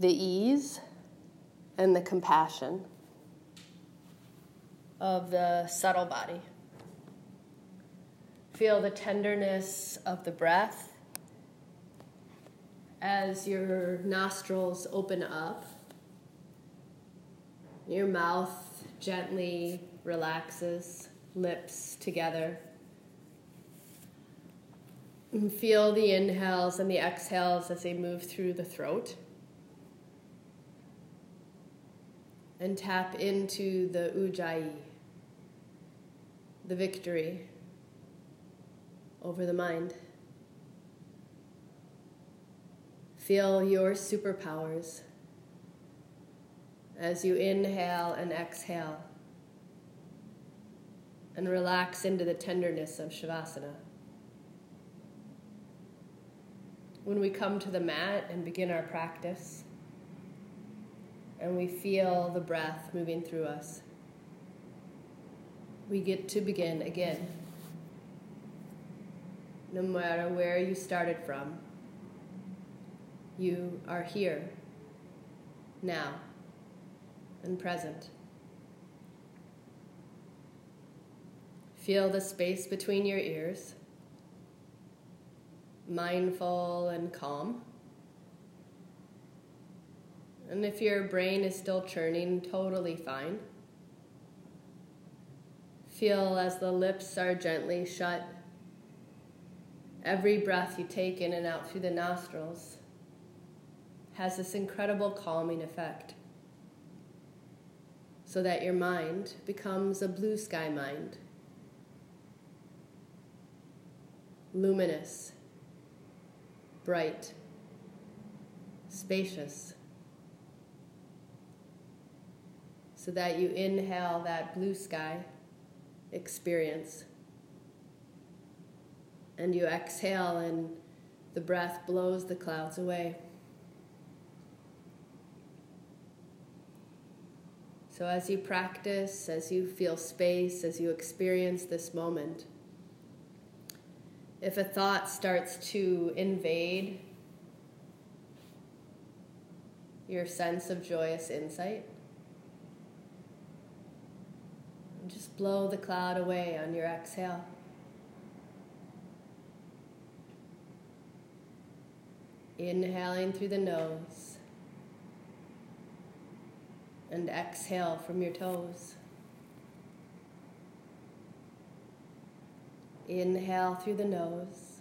the ease and the compassion of the subtle body. Feel the tenderness of the breath as your nostrils open up. Your mouth gently relaxes, lips together. And feel the inhales and the exhales as they move through the throat. And tap into the ujjayi, the victory over the mind. Feel your superpowers as you inhale and exhale and relax into the tenderness of Shavasana. When we come to the mat and begin our practice, and we feel the breath moving through us, we get to begin again. No matter where you started from, you are here, now, and present. Feel the space between your ears, mindful and calm. And if your brain is still churning, totally fine. Feel as the lips are gently shut. Every breath you take in and out through the nostrils has this incredible calming effect so that your mind becomes a blue sky mind luminous, bright, spacious. So that you inhale that blue sky experience. And you exhale, and the breath blows the clouds away. So, as you practice, as you feel space, as you experience this moment, if a thought starts to invade your sense of joyous insight, just blow the cloud away on your exhale. Inhaling through the nose and exhale from your toes. Inhale through the nose.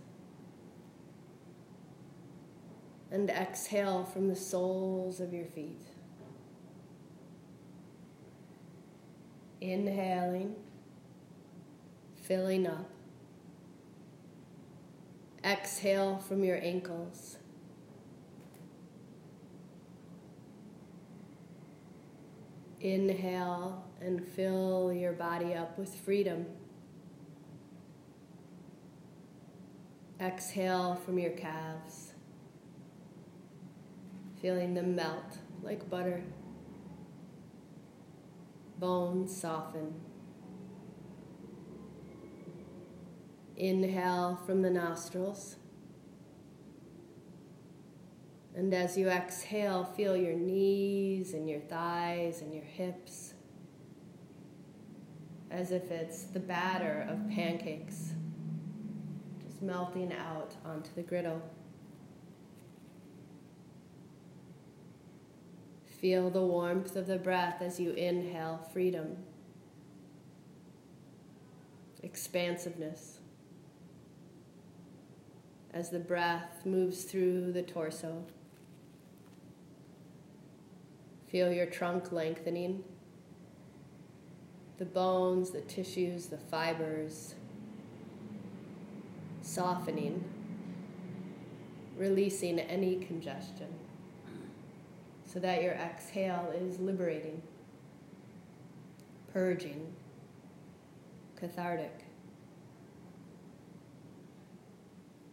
And exhale from the soles of your feet. Inhaling, filling up. Exhale from your ankles. Inhale and fill your body up with freedom. Exhale from your calves, feeling them melt like butter. Bones soften. Inhale from the nostrils. And as you exhale, feel your knees and your thighs and your hips as if it's the batter of pancakes just melting out onto the griddle. Feel the warmth of the breath as you inhale freedom, expansiveness, as the breath moves through the torso. Feel your trunk lengthening, the bones, the tissues, the fibers softening, releasing any congestion so that your exhale is liberating, purging, cathartic.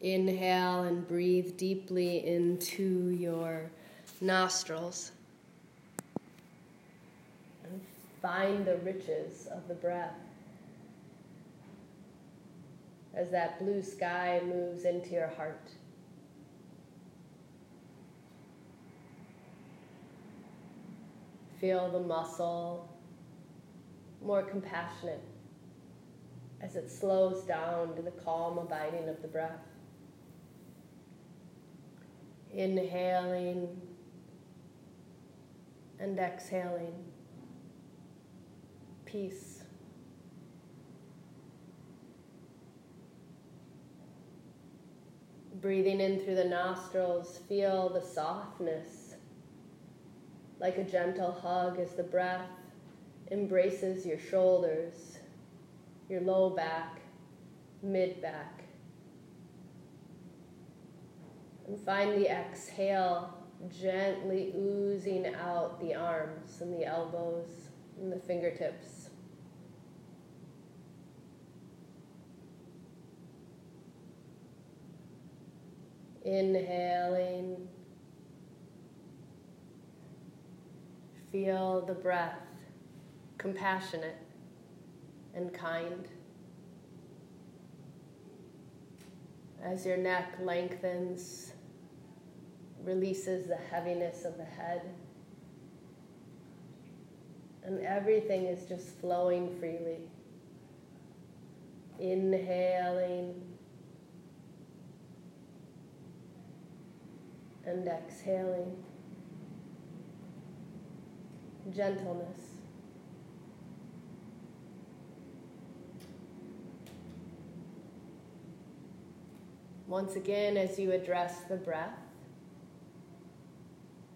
Inhale and breathe deeply into your nostrils. And find the riches of the breath as that blue sky moves into your heart. Feel the muscle more compassionate as it slows down to the calm abiding of the breath. Inhaling and exhaling peace. Breathing in through the nostrils, feel the softness, like a gentle hug as the breath embraces your shoulders, your low back, mid back. And finally, exhale, gently oozing out the arms and the elbows and the fingertips. Inhaling. Feel the breath, compassionate and kind. As your neck lengthens, releases the heaviness of the head, and everything is just flowing freely. Inhaling and exhaling. Gentleness. Once again, as you address the breath,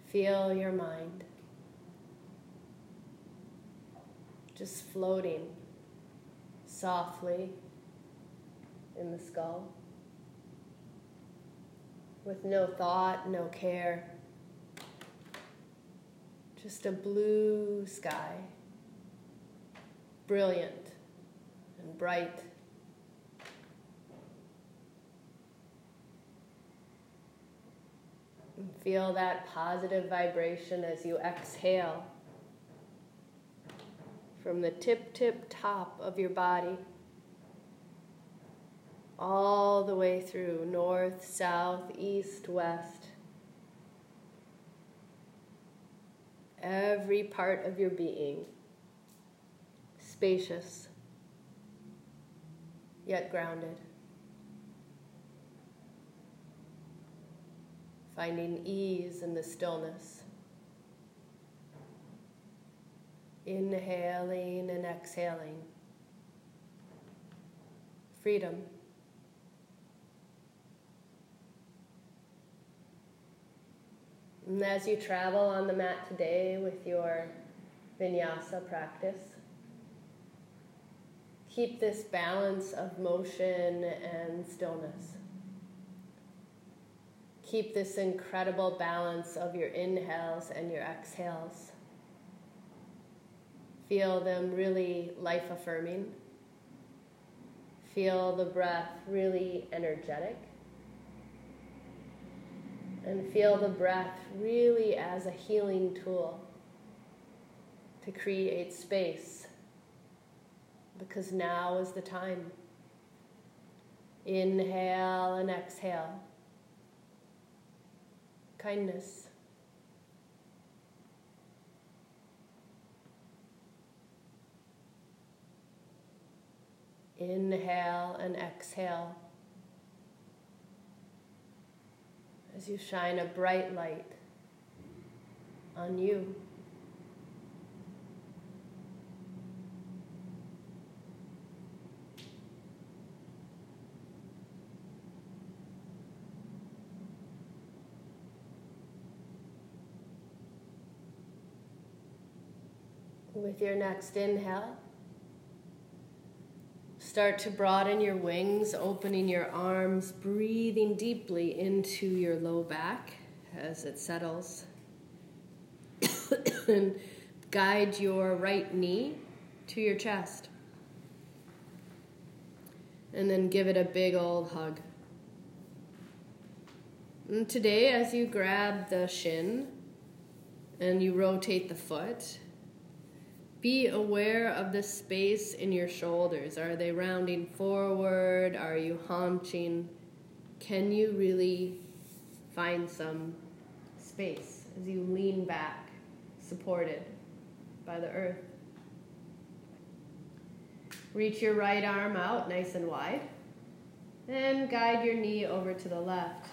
feel your mind just floating softly in the skull with no thought, no care, just a blue sky, brilliant and bright. And feel that positive vibration as you exhale from the tip, tip top of your body all the way through north, south, east, west. Every part of your being spacious, yet grounded. Finding ease in the stillness. Inhaling and exhaling. Freedom. And as you travel on the mat today with your vinyasa practice, keep this balance of motion and stillness. Keep this incredible balance of your inhales and your exhales. Feel them really life affirming. Feel the breath really energetic and feel the breath really as a healing tool to create space because now is the time. Inhale and exhale. Kindness. Inhale and exhale. As you shine a bright light on you. With your next inhale, Start to broaden your wings, opening your arms, breathing deeply into your low back as it settles. and guide your right knee to your chest. And then give it a big old hug. And today, as you grab the shin and you rotate the foot, be aware of the space in your shoulders. Are they rounding forward? Are you haunching? Can you really find some space as you lean back, supported by the earth. Reach your right arm out nice and wide and guide your knee over to the left.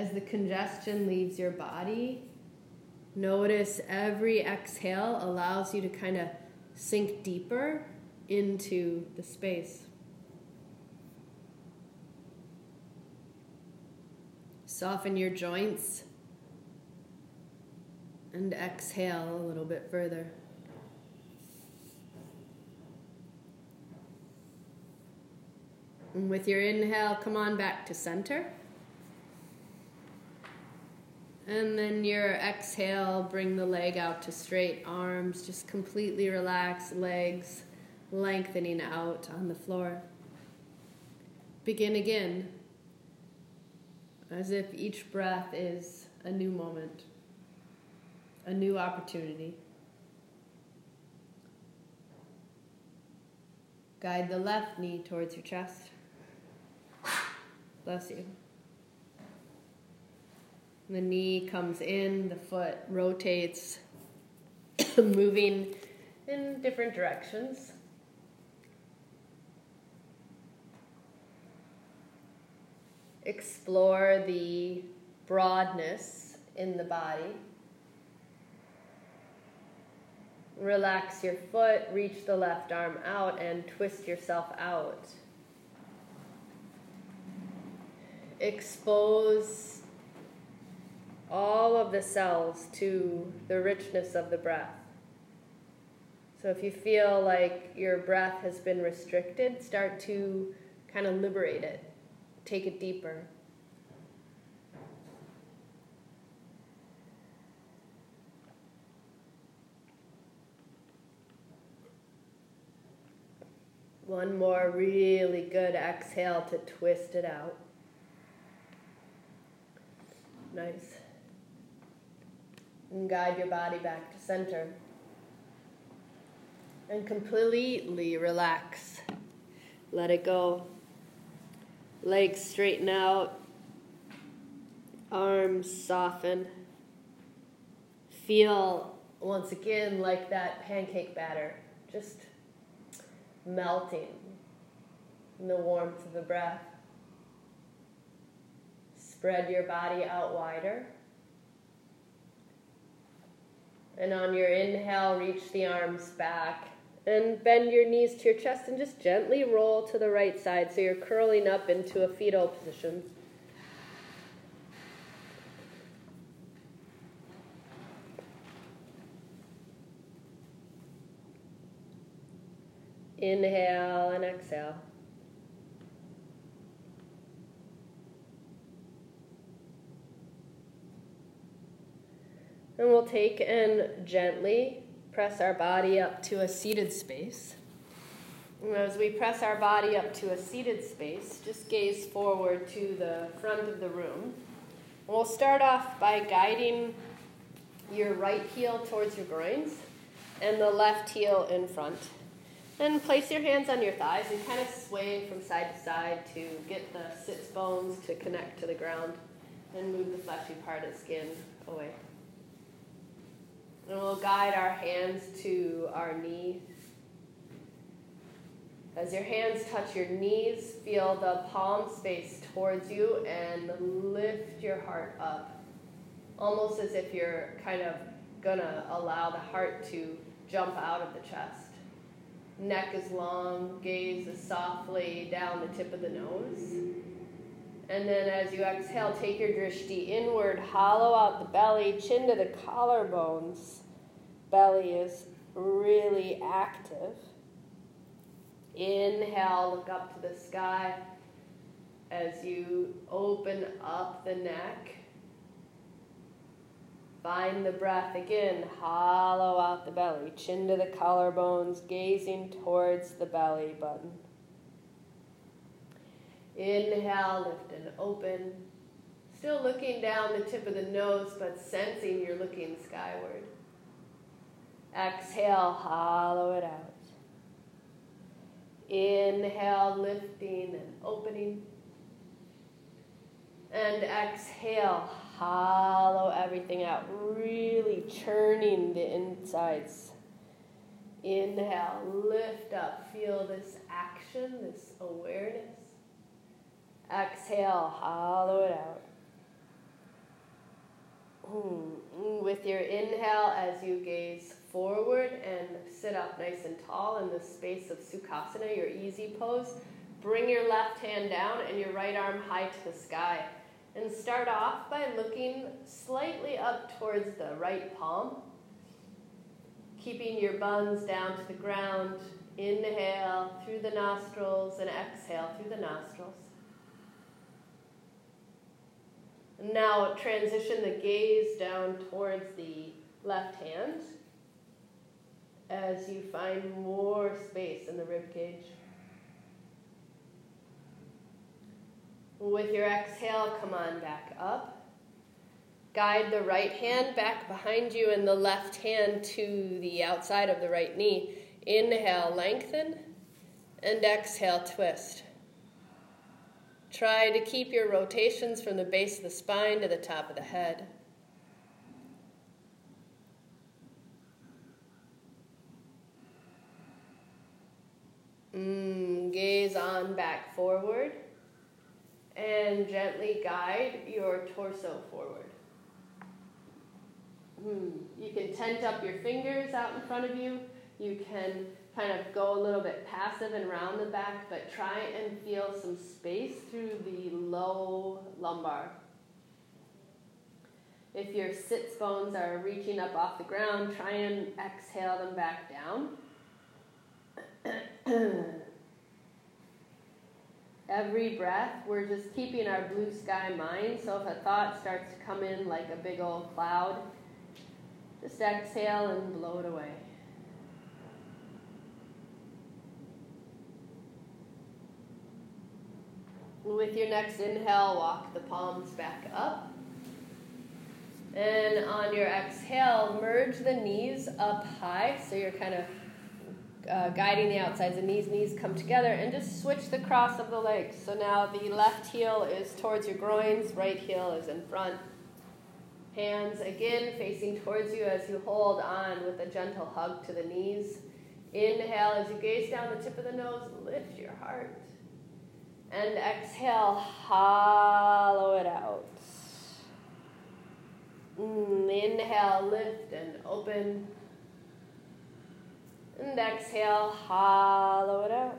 As the congestion leaves your body, notice every exhale allows you to kind of sink deeper into the space. Soften your joints and exhale a little bit further. And with your inhale, come on back to center. And then your exhale, bring the leg out to straight arms. Just completely relax, legs lengthening out on the floor. Begin again, as if each breath is a new moment, a new opportunity. Guide the left knee towards your chest. Bless you. The knee comes in, the foot rotates, moving in different directions. Explore the broadness in the body. Relax your foot, reach the left arm out, and twist yourself out. Expose all of the cells to the richness of the breath. So if you feel like your breath has been restricted, start to kind of liberate it, take it deeper. One more really good exhale to twist it out. Nice and guide your body back to center. And completely relax. Let it go. Legs straighten out, arms soften. Feel once again like that pancake batter, just melting in the warmth of the breath. Spread your body out wider. And on your inhale, reach the arms back. And bend your knees to your chest and just gently roll to the right side so you're curling up into a fetal position. Inhale and exhale. And we'll take and gently press our body up to a seated space. And as we press our body up to a seated space, just gaze forward to the front of the room. we'll start off by guiding your right heel towards your groins and the left heel in front. And place your hands on your thighs and kind of sway from side to side to get the sits bones to connect to the ground and move the fleshy part of skin away. And we'll guide our hands to our knees. As your hands touch your knees, feel the palm space towards you and lift your heart up. Almost as if you're kind of gonna allow the heart to jump out of the chest. Neck is long, gaze is softly down the tip of the nose. And then as you exhale, take your drishti inward, hollow out the belly, chin to the collarbones belly is really active. Inhale, look up to the sky as you open up the neck. Find the breath again. Hollow out the belly, chin to the collarbones, gazing towards the belly button. Inhale, lift and open. Still looking down the tip of the nose, but sensing you're looking skyward. Exhale, hollow it out. Inhale, lifting and opening. And exhale, hollow everything out, really churning the insides. Inhale, lift up, feel this action, this awareness. Exhale, hollow it out. Hmm. With your inhale, as you gaze forward and sit up nice and tall in the space of Sukhasana, your easy pose, bring your left hand down and your right arm high to the sky. And start off by looking slightly up towards the right palm, keeping your buns down to the ground. Inhale through the nostrils and exhale through the nostrils. Now transition the gaze down towards the left hand as you find more space in the rib cage. With your exhale, come on back up. Guide the right hand back behind you and the left hand to the outside of the right knee. Inhale, lengthen, and exhale, twist. Try to keep your rotations from the base of the spine to the top of the head. Mm, gaze on back forward and gently guide your torso forward. Mm, you can tent up your fingers out in front of you. You can kind of go a little bit passive and round the back, but try and feel some space through the low lumbar. If your sits bones are reaching up off the ground, try and exhale them back down. Every breath, we're just keeping our blue sky mind. So if a thought starts to come in like a big old cloud, just exhale and blow it away. With your next inhale, walk the palms back up. And on your exhale, merge the knees up high. So you're kind of uh, guiding the outsides the knees. Knees come together and just switch the cross of the legs. So now the left heel is towards your groins, right heel is in front. Hands again facing towards you as you hold on with a gentle hug to the knees. Inhale as you gaze down the tip of the nose, lift your heart. And exhale, hollow it out. Mm, inhale, lift and open. And exhale, hollow it out.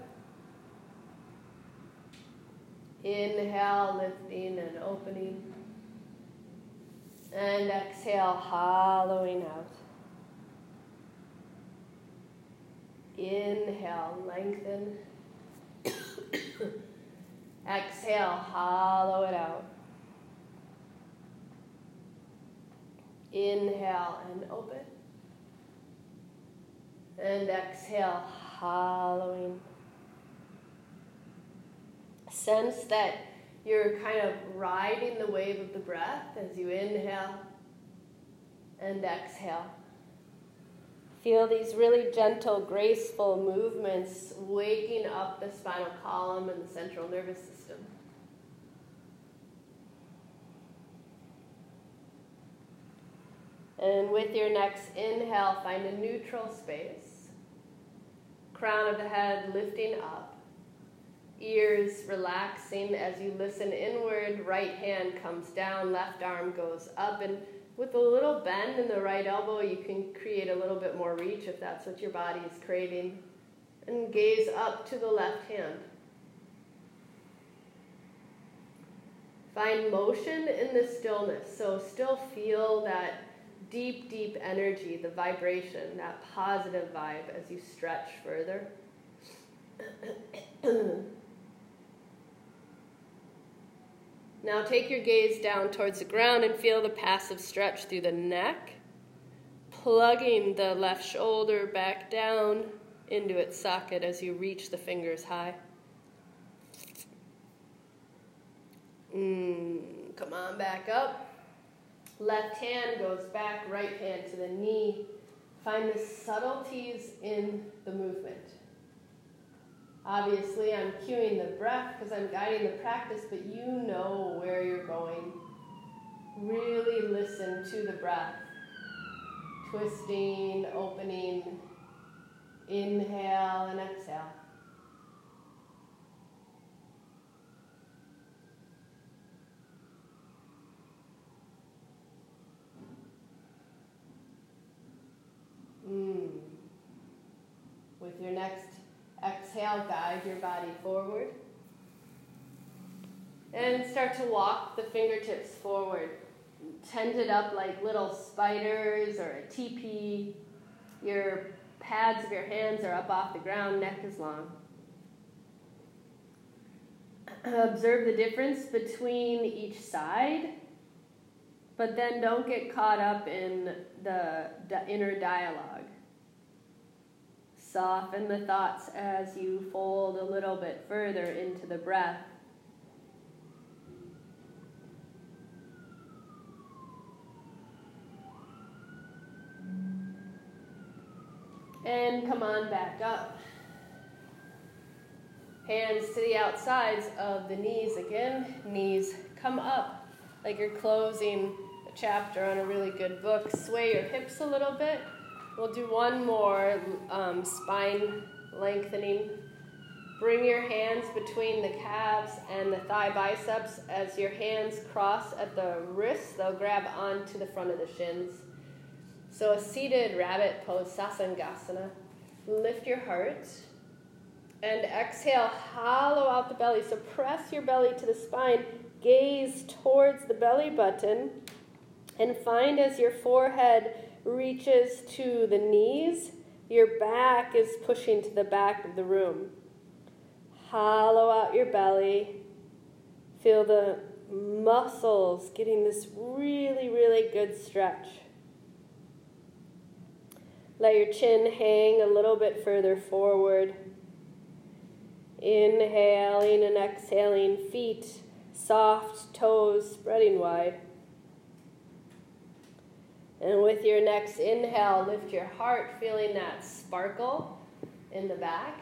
Inhale, lifting and opening. And exhale, hollowing out. Inhale, lengthen. Exhale, hollow it out. Inhale and open. And exhale, hollowing. Sense that you're kind of riding the wave of the breath as you inhale and exhale. Feel these really gentle, graceful movements waking up the spinal column and the central nervous system. And with your next inhale, find a neutral space. Crown of the head lifting up. Ears relaxing as you listen inward. Right hand comes down, left arm goes up. And with a little bend in the right elbow, you can create a little bit more reach if that's what your body is craving. And gaze up to the left hand. Find motion in the stillness. So still feel that deep, deep energy, the vibration, that positive vibe as you stretch further. now take your gaze down towards the ground and feel the passive stretch through the neck, plugging the left shoulder back down into its socket as you reach the fingers high. Mm, come on back up. Left hand goes back, right hand to the knee. Find the subtleties in the movement. Obviously, I'm cueing the breath because I'm guiding the practice, but you know where you're going. Really listen to the breath. Twisting, opening, inhale and exhale. Mm. Your next exhale, guide your body forward. And start to walk the fingertips forward. Tend it up like little spiders or a teepee. Your pads of your hands are up off the ground, neck is long. Observe the difference between each side but then don't get caught up in the, the inner dialogue. Soften the thoughts as you fold a little bit further into the breath. And come on back up. Hands to the outsides of the knees again. Knees come up like you're closing a chapter on a really good book. Sway your hips a little bit. We'll do one more um, spine lengthening. Bring your hands between the calves and the thigh biceps as your hands cross at the wrists. They'll grab onto the front of the shins. So a seated rabbit pose, Sasangasana. Lift your heart and exhale, hollow out the belly. So press your belly to the spine, gaze towards the belly button and find as your forehead reaches to the knees, your back is pushing to the back of the room. Hollow out your belly. Feel the muscles getting this really, really good stretch. Let your chin hang a little bit further forward. Inhaling and exhaling, feet soft, toes spreading wide. And with your next inhale, lift your heart, feeling that sparkle in the back.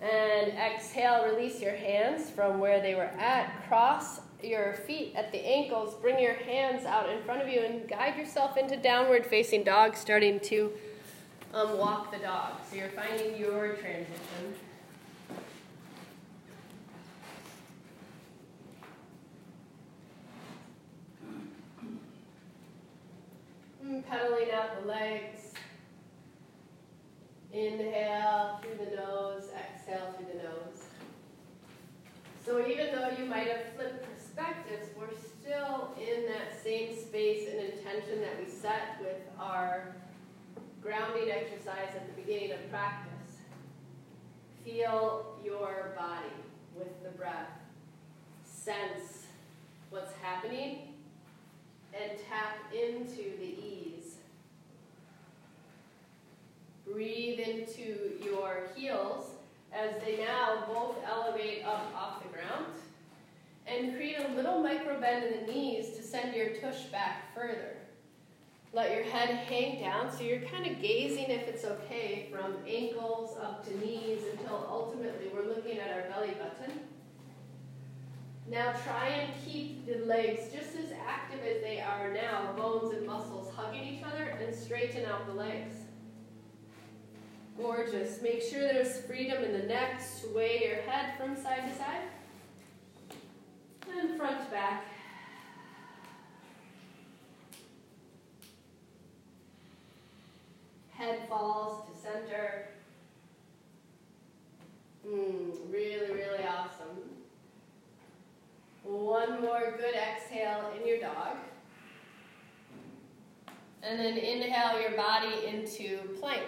And exhale, release your hands from where they were at. Cross your feet at the ankles. Bring your hands out in front of you and guide yourself into downward facing dog, starting to um, walk the dog. So you're finding your transition. Pedaling out the legs. Inhale through the nose, exhale through the nose. So even though you might have flipped perspectives, we're still in that same space and intention that we set with our grounding exercise at the beginning of practice. Feel your body with the breath. Sense what's happening and tap into the ease. Breathe into your heels as they now both elevate up off the ground. And create a little micro bend in the knees to send your tush back further. Let your head hang down so you're kind of gazing, if it's okay, from ankles up to knees until ultimately we're looking at our belly button. Now try and keep the legs just as active as they are now, bones and muscles hugging each other, and straighten out the legs. Gorgeous. Make sure there's freedom in the neck. Sway your head from side to side. And front to back. Head falls to center. Mm, really, really awesome. One more good exhale in your dog. And then inhale your body into plank.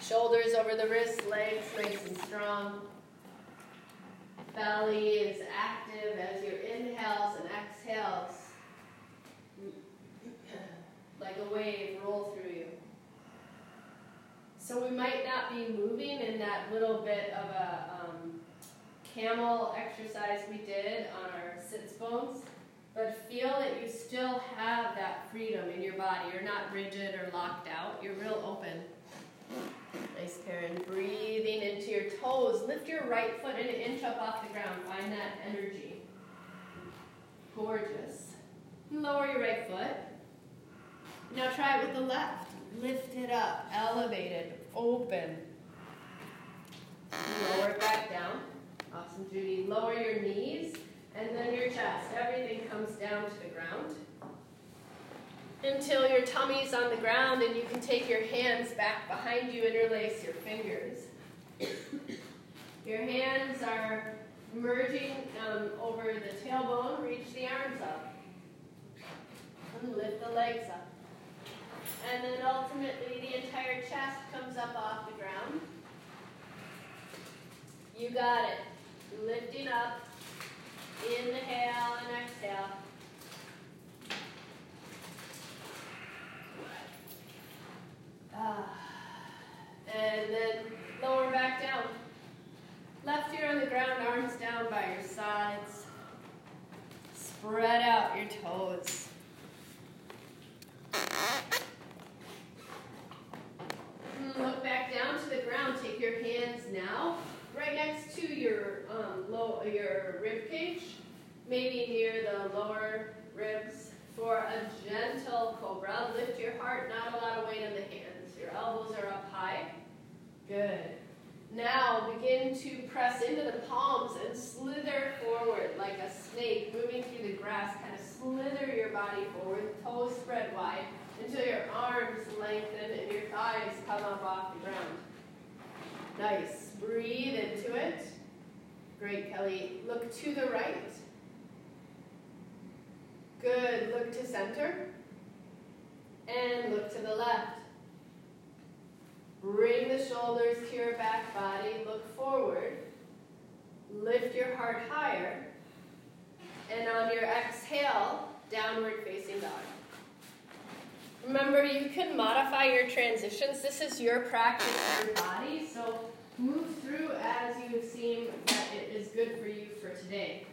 Shoulders over the wrists, legs nice and strong. Belly is active as your inhales and exhales, like a wave, roll through you. So we might not be moving in that little bit of a camel exercise we did on our sits bones, but feel that you still have that freedom in your body. You're not rigid or locked out, you're real open. Nice, Karen. Breathing into your toes. Lift your right foot an inch up off the ground. Find that energy. Gorgeous. Lower your right foot. Now try it with the left. Lift it up, elevated, open. Lower it back down. Awesome, Judy. Lower your knees and then your chest. Everything comes down to the ground until your tummy's on the ground and you can take your hands back behind you, interlace your fingers. your hands are merging um, over the tailbone, reach the arms up. And lift the legs up. And then ultimately the entire chest comes up off the ground. You got it. Lifting up. Inhale and exhale. Ah. And then lower back down. Left ear on the ground, arms down by your sides. Spread out your toes. Look back down to the ground. Take your hands now right next to your um, low, your rib cage, maybe near the lower ribs. For a gentle cobra, lift your heart, not a lot of weight in the hands. Your elbows are up high. Good. Now begin to press into the palms and slither forward like a snake moving through the grass. Kind of slither your body forward, toes spread wide until your arms lengthen and your thighs come up off the ground. Nice. Breathe into it. Great, Kelly. Look to the right. Good. Look to center. And look to the left. Bring the shoulders to your back body. Look forward. Lift your heart higher. And on your exhale, downward facing dog. Remember, you can modify your transitions. This is your practice your body, so move through as you seem that it is good for you for today.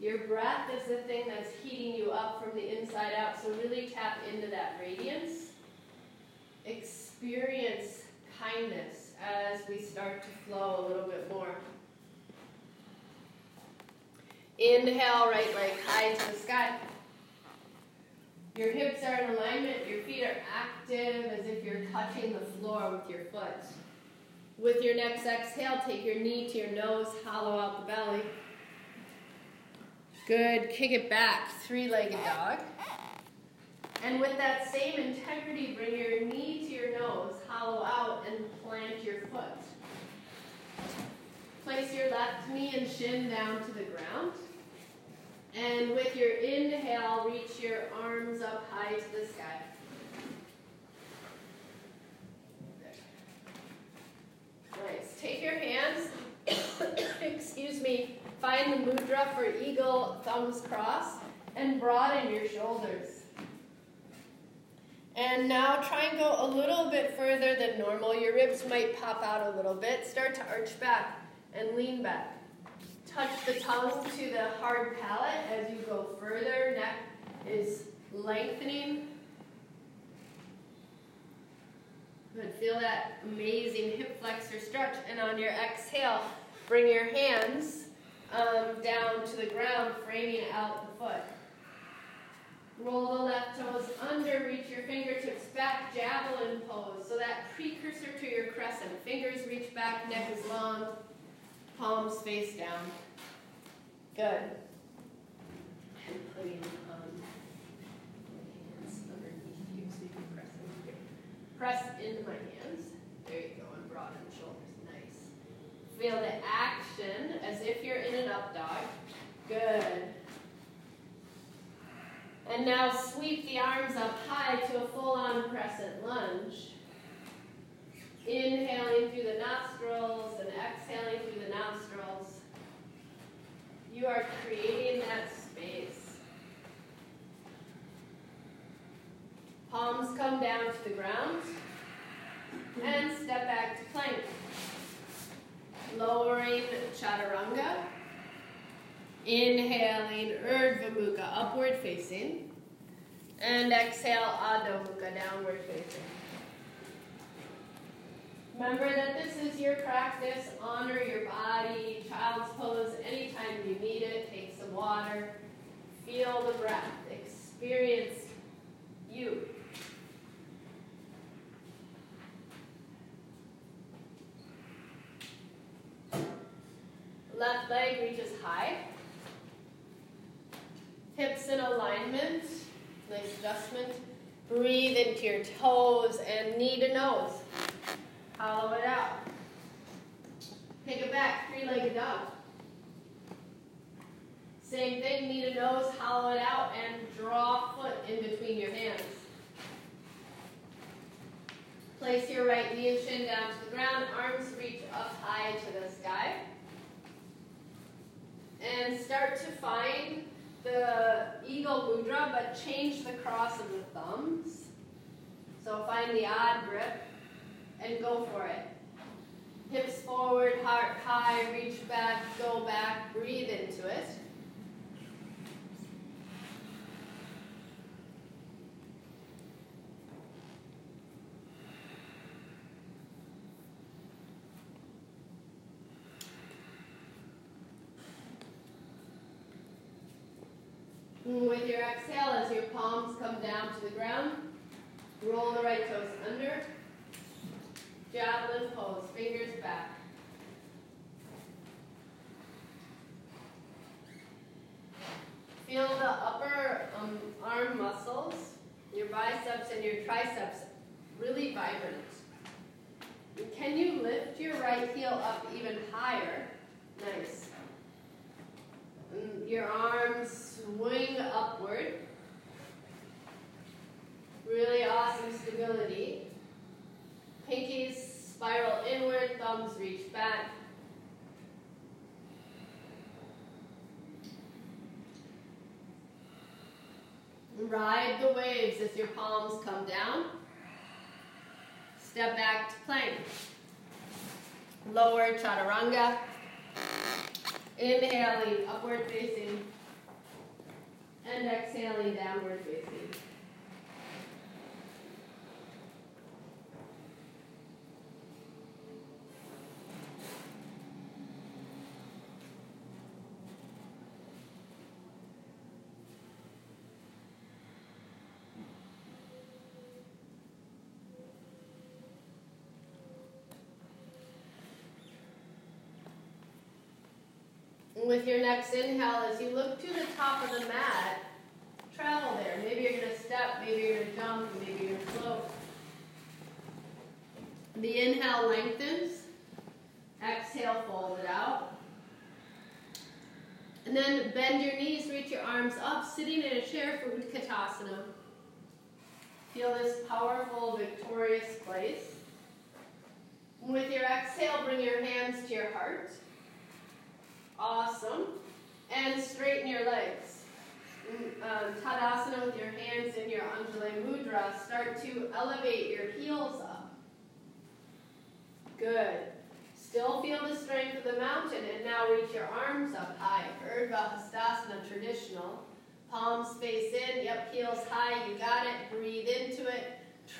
Your breath is the thing that's heating you up from the inside out, so really tap into that radiance. Experience kindness as we start to flow a little bit more. Inhale, right leg high to the sky. Your hips are in alignment, your feet are active as if you're touching the floor with your foot. With your next exhale, take your knee to your nose, hollow out the belly. Good. Kick it back, three legged dog. And with that same integrity, bring your knee to your nose, hollow out, and plant your foot. Place your left knee and shin down to the ground. And with your inhale, reach your arms up high to the sky. Nice. Take your hands, excuse me, find the mudra for eagle, thumbs crossed, and broaden your shoulders. And now try and go a little bit further than normal. Your ribs might pop out a little bit. Start to arch back and lean back. Touch the tongue to the hard palate as you go further. Neck is lengthening. Good. Feel that amazing hip flexor stretch. And on your exhale, bring your hands um, down to the ground, framing out the foot. Roll the left toes under, reach your fingertips back, javelin pose. So that precursor to your crescent. Fingers reach back, neck is long, palms face down. Good. And putting um, hands underneath you so you can press into here. Press into my hands. There you go, and broaden the shoulders. Nice. Feel the action as if you're in an up dog. Good. And now sweep the arms up high to a full-on crescent lunge. Inhaling through the nostrils and exhaling through the nostrils. You are creating that space. Palms come down to the ground. And step back to plank. Lowering chaturanga. Inhaling Urdhva Mukha, upward facing. And exhale Adho Mukha, downward facing. Remember that this is your practice. Honor your body. Child's pose anytime you need it. Take some water. Feel the breath. Experience you. Left leg reaches high. Hips in alignment. Nice adjustment. Breathe into your toes and knee to nose. Hollow it out. Take it back, three-legged dog. Same thing, knee to nose, hollow it out, and draw foot in between your hands. Place your right knee and shin down to the ground, arms reach up high to the sky and start to find the eagle mudra, but change the cross of the thumbs. So find the odd grip and go for it. Hips forward, heart high, reach back, go back, breathe into it. With your exhale, as your palms come down to the ground, roll the right toes under. Javelin pose, fingers back. Feel the upper um, arm muscles, your biceps and your triceps, really vibrant. Can you lift your right heel up even higher? Nice. Your arms swing upward. Really awesome stability. Pinkies spiral inward, thumbs reach back. Ride the waves as your palms come down. Step back to plank. Lower chaturanga. Inhaling, upward facing. And exhaling, downward facing. With your next inhale, as you look to the top of the mat, travel there. Maybe you're going to step, maybe you're going to jump, maybe you're going to float. The inhale lengthens. Exhale, fold it out. And then bend your knees, reach your arms up, sitting in a chair for Utkatasana. Feel this powerful, victorious place. With your exhale, bring your hands to your heart. Awesome. And straighten your legs. Mm, um, Tadasana with your hands in your Anjali Mudra. Start to elevate your heels up. Good. Still feel the strength of the mountain. And now reach your arms up high. Urdhva Hastasana traditional. Palms face in. Yep, heels high. You got it. Breathe into it.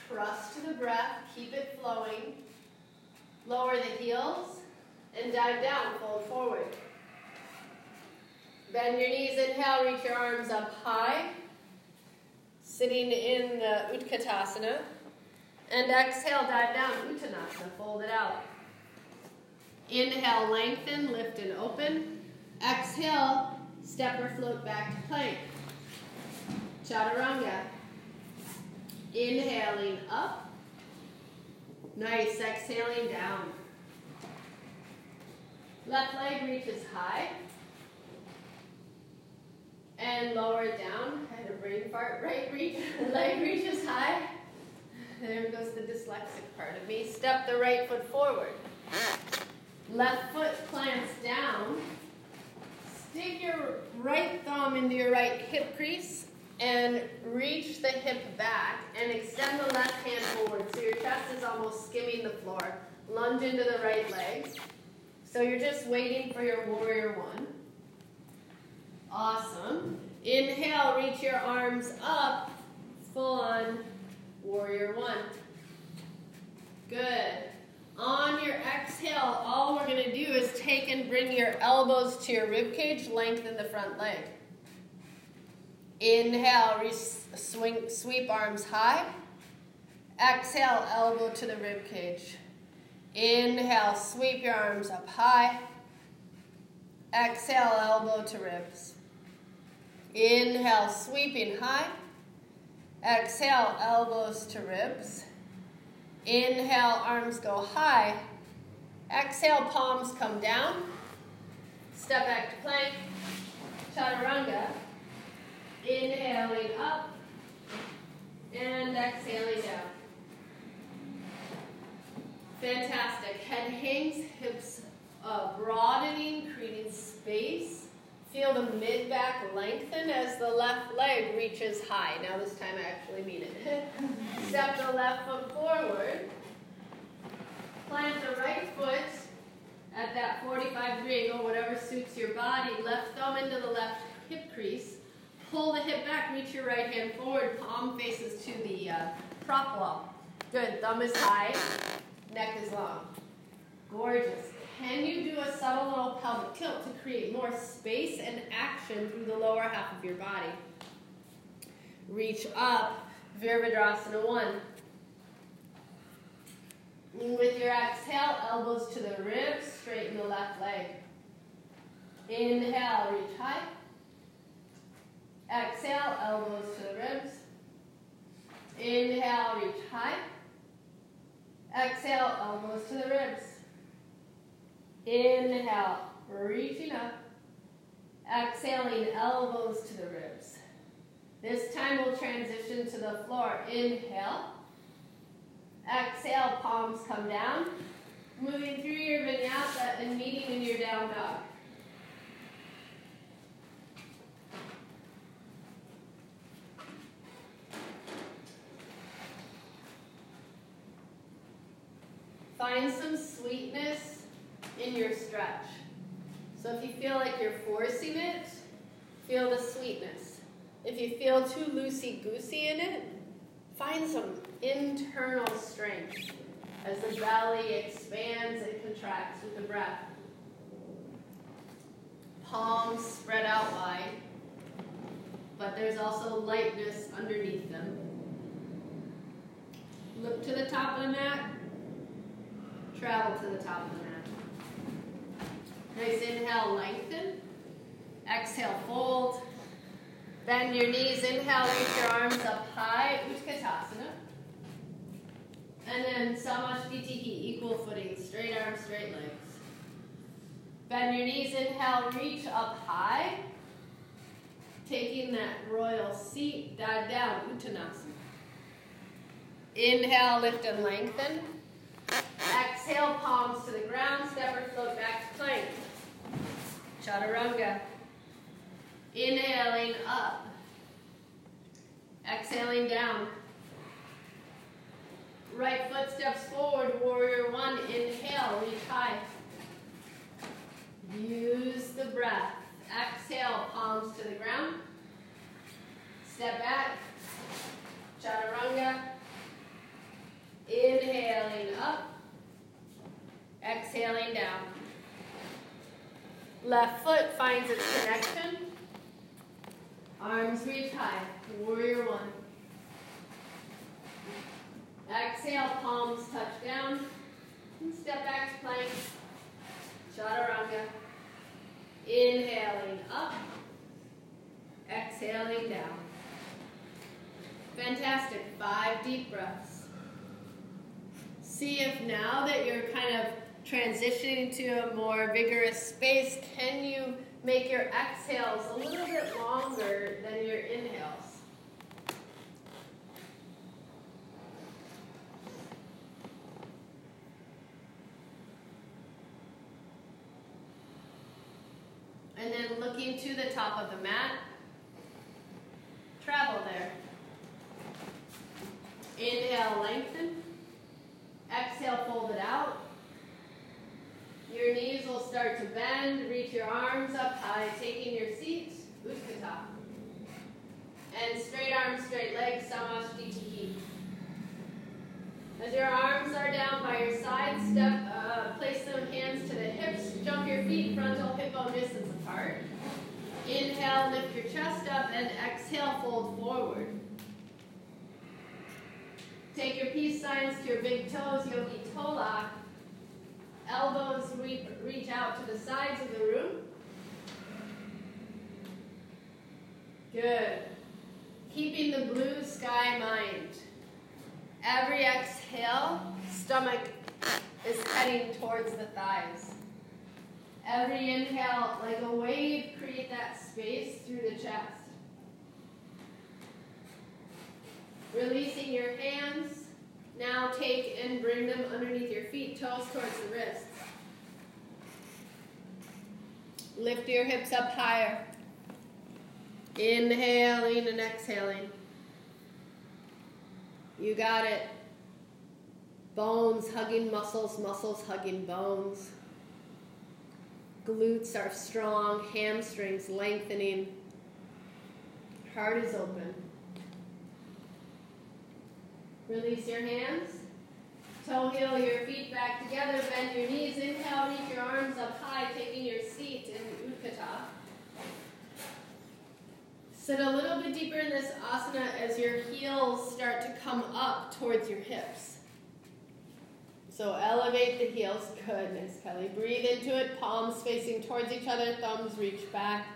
Trust the breath. Keep it flowing. Lower the heels and dive down. Fold forward. Bend your knees, inhale, reach your arms up high. Sitting in the Utkatasana. And exhale, dive down, Uttanasana, fold it out. Inhale, lengthen, lift and open. Exhale, step or float back to plank. Chaturanga. Inhaling up. Nice, exhaling down. Left leg reaches high and lower it down. I had a brain fart. Right reach, leg reaches high. There goes the dyslexic part of me. Step the right foot forward. Left foot plants down. Stick your right thumb into your right hip crease and reach the hip back and extend the left hand forward so your chest is almost skimming the floor. Lunge into the right leg. So you're just waiting for your warrior one. Awesome. Inhale, reach your arms up, full on warrior one. Good. On your exhale, all we're going to do is take and bring your elbows to your rib cage, lengthen the front leg. Inhale, swing, sweep arms high. Exhale, elbow to the rib cage. Inhale, sweep your arms up high. Exhale, elbow to ribs. Inhale, sweeping high. Exhale, elbows to ribs. Inhale, arms go high. Exhale, palms come down. Step back to plank. Chaturanga. Inhaling up. And exhaling down. Fantastic. Head hangs, hips uh, broadening, creating space. Feel the mid-back lengthen as the left leg reaches high. Now this time I actually mean it. Step the left foot forward. Plant the right foot at that 45 degree angle, whatever suits your body. Left thumb into the left hip crease. Pull the hip back, reach your right hand forward. Palm faces to the uh, prop wall. Good, thumb is high, neck is long. Gorgeous. Can you do a subtle little pelvic tilt to create more space and action through the lower half of your body? Reach up, Virabhadrasana 1. with your exhale, elbows to the ribs, straighten the left leg. Inhale, reach high. Exhale, elbows to the ribs. Inhale, reach high. Exhale, elbows to the ribs. Inhale, reaching up. Exhaling, elbows to the ribs. This time we'll transition to the floor. Inhale. Exhale, palms come down. Moving through your vinyasa and meeting in your down dog. Find some sweetness in your stretch. So if you feel like you're forcing it, feel the sweetness. If you feel too loosey-goosey in it, find some internal strength as the belly expands and contracts with the breath. Palms spread out wide, but there's also lightness underneath them. Look to the top of the mat, travel to the top of the mat. Nice inhale, lengthen. Exhale, fold. Bend your knees. Inhale, reach your arms up high, Utkatasana. And then Samasthiti, equal footing, straight arms, straight legs. Bend your knees, inhale, reach up high. Taking that royal seat, dive down, Uttanasana. Inhale, lift and lengthen. Exhale, palms to the ground, step or float back to plank. Chaturanga. Inhaling up. Exhaling down. Right foot steps forward, warrior one. Inhale, reach high. Use the breath. Exhale, palms to the ground. Step back. Chaturanga. Inhaling up. Exhaling down. Left foot finds its connection. Arms reach high. Warrior one. Exhale, palms touch down. Step back to plank. Chaturanga. Inhaling up. Exhaling down. Fantastic. Five deep breaths. See if now that you're kind of transitioning to a more vigorous space, can you make your exhales a little bit longer than your inhales? And then looking to the top of the mat, travel there. Inhale, lengthen. Exhale, fold it out. Your knees will start to bend. Reach your arms up high, taking your seat, Utkatasana. And straight arms, straight legs, Samasthiti. As your arms are down by your side, step, uh, place some hands to the hips, jump your feet frontal hip bone distance apart. Inhale, lift your chest up, and exhale, fold forward. Take your peace signs to your big toes, yogi lock. Elbows re reach out to the sides of the room. Good. Keeping the blue sky mind. Every exhale, stomach is heading towards the thighs. Every inhale, like a wave, create that space through the chest. Releasing your hands. Now take and bring them underneath your feet, toes towards the wrists. Lift your hips up higher. Inhaling and exhaling. You got it. Bones hugging muscles, muscles hugging bones. Glutes are strong, hamstrings lengthening. Heart is open. Release your hands. Toe heel your feet back together. Bend your knees. Inhale, reach your arms up high, taking your seat in Utkatasana. Sit a little bit deeper in this asana as your heels start to come up towards your hips. So elevate the heels. Goodness, Kelly. Breathe into it, palms facing towards each other, thumbs reach back.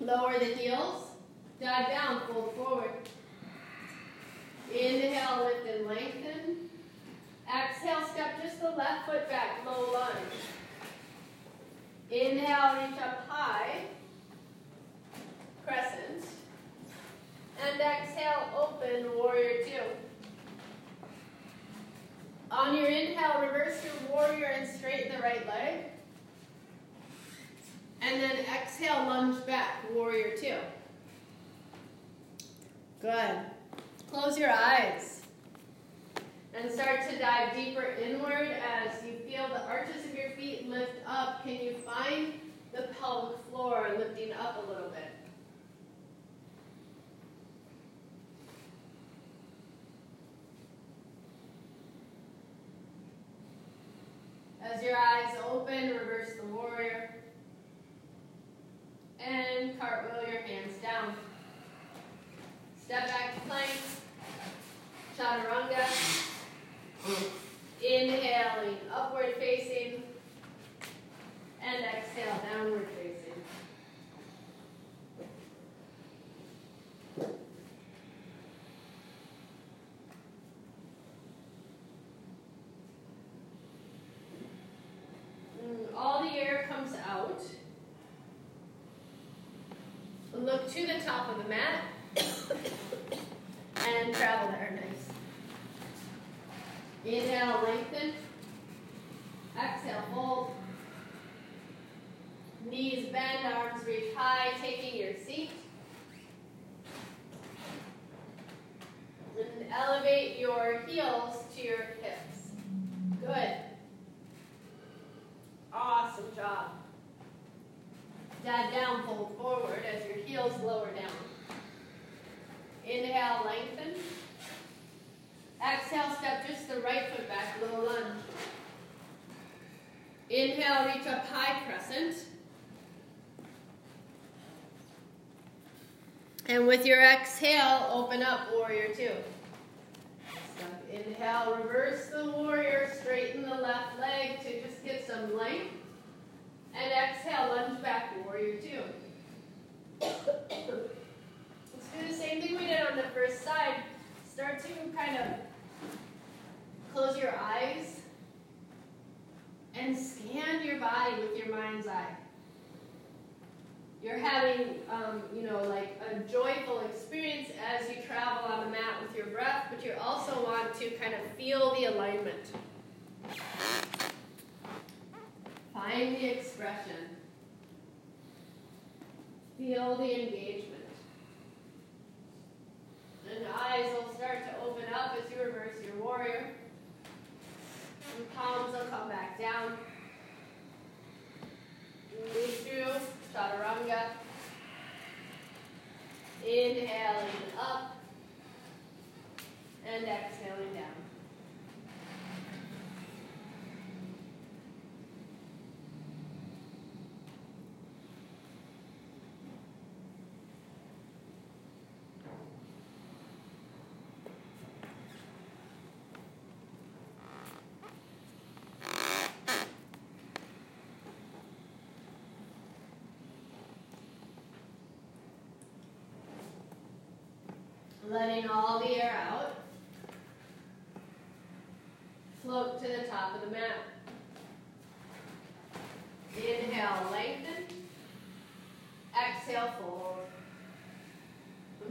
Lower the heels. Dive down, fold forward. Inhale, lift and lengthen. Exhale, step just the left foot back, low lunge. Inhale, reach up high, crescent. And exhale, open, warrior two. On your inhale, reverse your warrior and straighten the right leg. And then exhale, lunge back, warrior two. Good. Close your eyes. And start to dive deeper inward as you feel the arches of your feet lift up. Can you find the pelvic floor lifting up a little bit? As your eyes open, reverse the warrior. And cartwheel. Step back to plank. Chaturanga. Inhaling, upward facing. And exhale, downward facing. Mm, all the air comes out. Look to the top of the mat and travel there. Nice. Inhale, lengthen. Exhale, fold. Knees bend, arms reach high, taking your seat. And elevate your heels to your hips. Good. Awesome job. Dive down, fold forward as your heels lower down. Inhale, lengthen. Exhale, step just the right foot back, little lunge. Inhale, reach up high crescent. And with your exhale, open up warrior two. Inhale, reverse the warrior, straighten the left leg to just get some length. And exhale, lunge back, warrior two. Let's do the same thing we did on the first side. Start to kind of close your eyes and scan your body with your mind's eye. You're having, um, you know, like a joyful experience as you travel on the mat with your breath, but you also want to kind of feel the alignment. Find the expression. Feel the engagement. And eyes will start to open up as you reverse your warrior. And palms will come back down. Inhaling up and exhaling. Letting all the air out. Float to the top of the mat. Inhale, lengthen. Exhale, forward.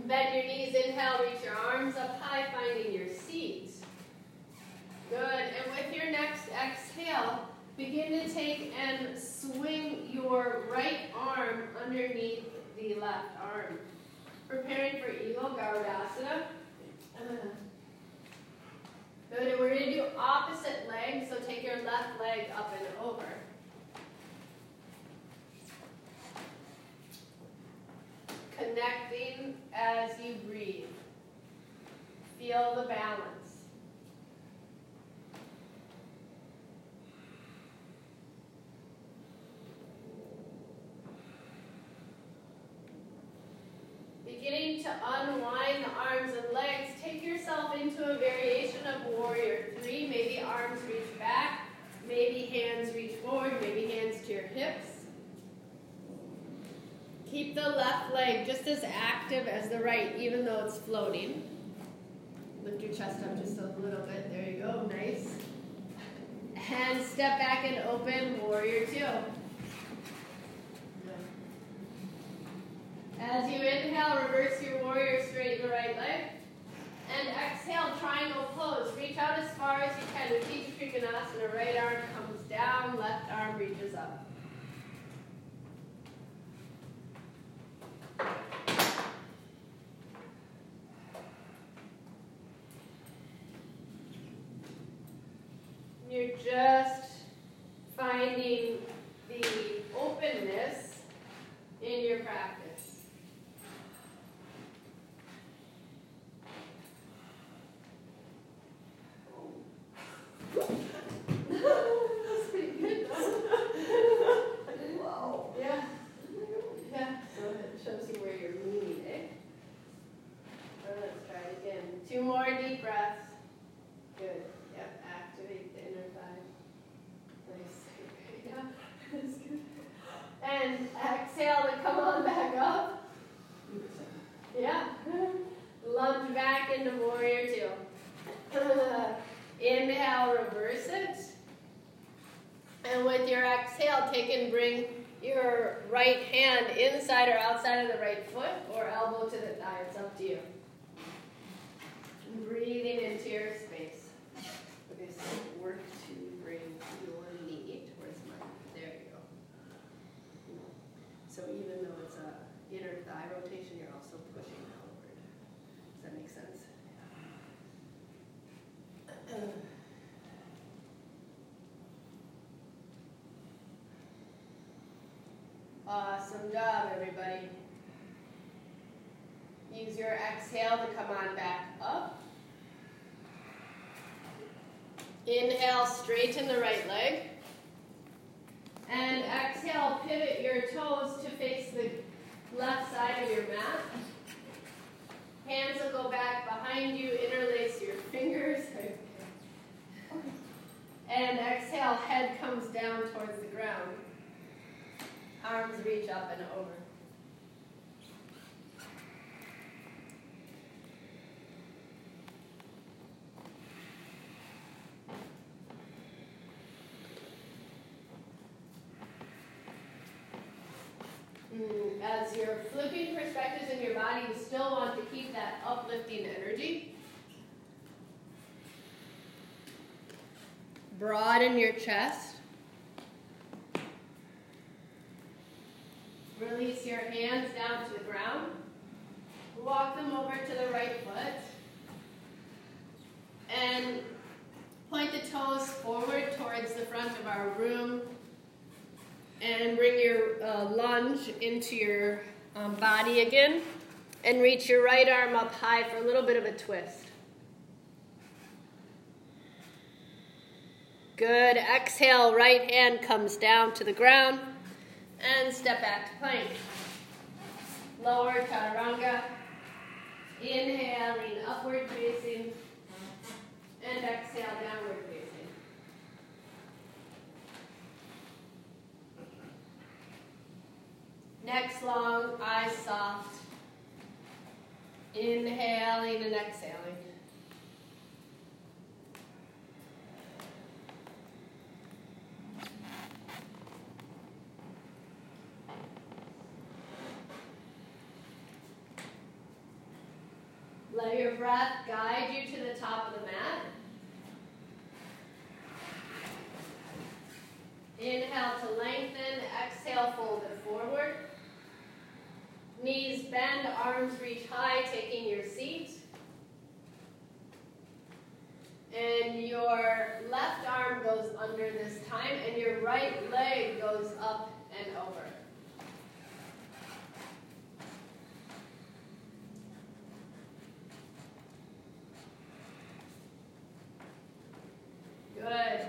Bend your knees, inhale, reach your arms up high, finding your seat. Good, and with your next exhale, begin to take and swing your right arm underneath the left arm. Preparing for Eagle Garudasana. Good, and we're going to do opposite leg, so take your left leg up and over. Connecting as you breathe. Feel the balance. To unwind the arms and legs, take yourself into a variation of warrior three. Maybe arms reach back, maybe hands reach forward, maybe hands to your hips. Keep the left leg just as active as the right, even though it's floating. Lift your chest up just a little bit. There you go. Nice. And step back and open warrior two. As you inhale, reverse your warrior, straighten the right leg. And exhale, triangle pose. Reach out as far as you can. Utthita Trikonasana. Right arm comes down, left arm reaches up. You're just finding the openness in your practice. Awesome job, everybody. Use your exhale to come on back up. Inhale, straighten the right leg. And exhale, pivot your toes to face the left side of your mat. Hands will go back behind you, interlace your fingers. And exhale, head comes down towards the ground. Arms reach up and over. Hmm, as you're flipping perspectives in your body, you still want to keep that uplifting energy. Broaden your chest. and bring your uh, lunge into your um, body again and reach your right arm up high for a little bit of a twist. Good. Exhale, right hand comes down to the ground and step back to plank. Lower, chaturanga. Inhale, lean upward facing and exhale, downward facing. Next long, eyes soft. Inhaling and exhaling. Let your breath guide you to the top of the mat. Inhale to lengthen, exhale, fold it forward. Knees bend, arms reach high, taking your seat. And your left arm goes under this time, and your right leg goes up and over. Good.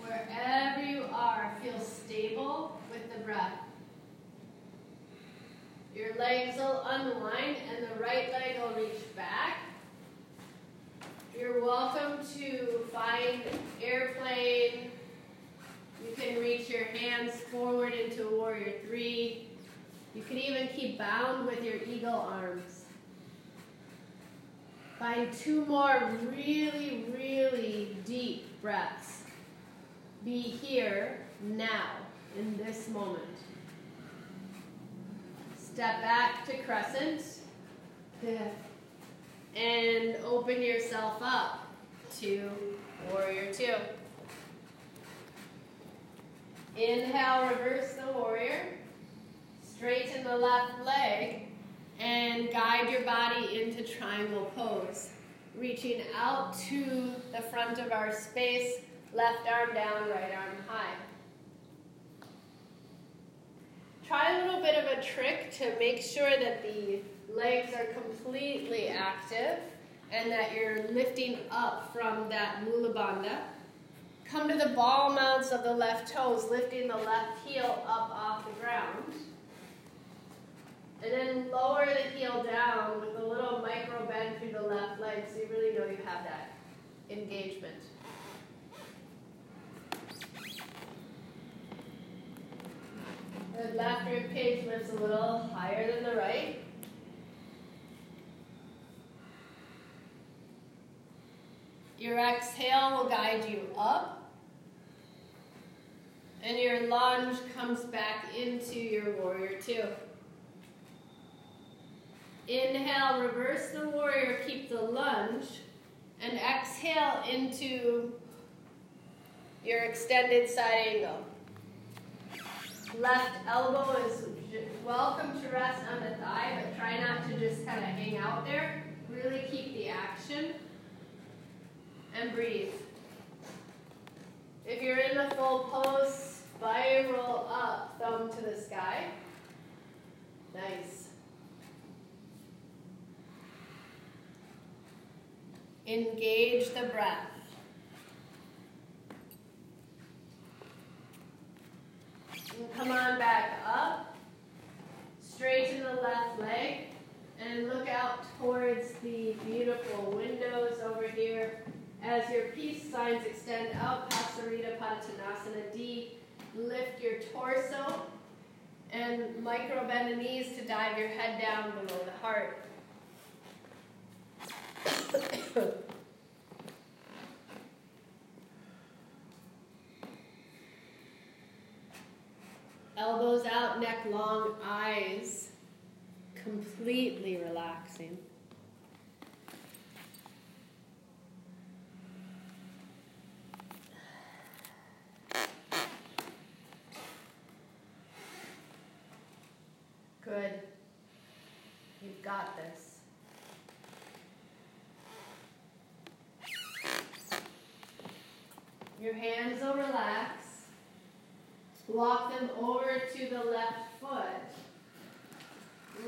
Wherever you are, feel stable with the breath. Your legs will unwind and the right leg will reach back. You're welcome to find airplane. You can reach your hands forward into warrior three. You can even keep bound with your eagle arms. Find two more really, really deep breaths. Be here now, in this moment. Step back to crescent. And open yourself up to warrior two. Inhale, reverse the warrior. Straighten the left leg and guide your body into triangle pose. Reaching out to the front of our space, left arm down, right arm high. Try a little bit of a trick to make sure that the legs are completely active and that you're lifting up from that mula bandha. Come to the ball mounts of the left toes, lifting the left heel up off the ground. And then lower the heel down with a little micro bend through the left leg so you really know you have that engagement. The left rib cage lifts a little higher than the right. Your exhale will guide you up. And your lunge comes back into your warrior two. Inhale, reverse the warrior, keep the lunge. And exhale into your extended side angle. Left elbow is welcome to rest on the thigh, but try not to just kind of hang out there. Really keep the action. And breathe. If you're in the full pose, spiral up, thumb to the sky. Nice. Engage the breath. And come on back up. Straighten the left leg. And look out towards the beautiful windows over here. As your peace signs extend out Prasarita Padottanasana D, lift your torso and micro bend the knees to dive your head down below the heart. Elbows out, neck long, eyes completely relaxing. Good. You've got this. Your hands will relax. Walk them over to the left foot.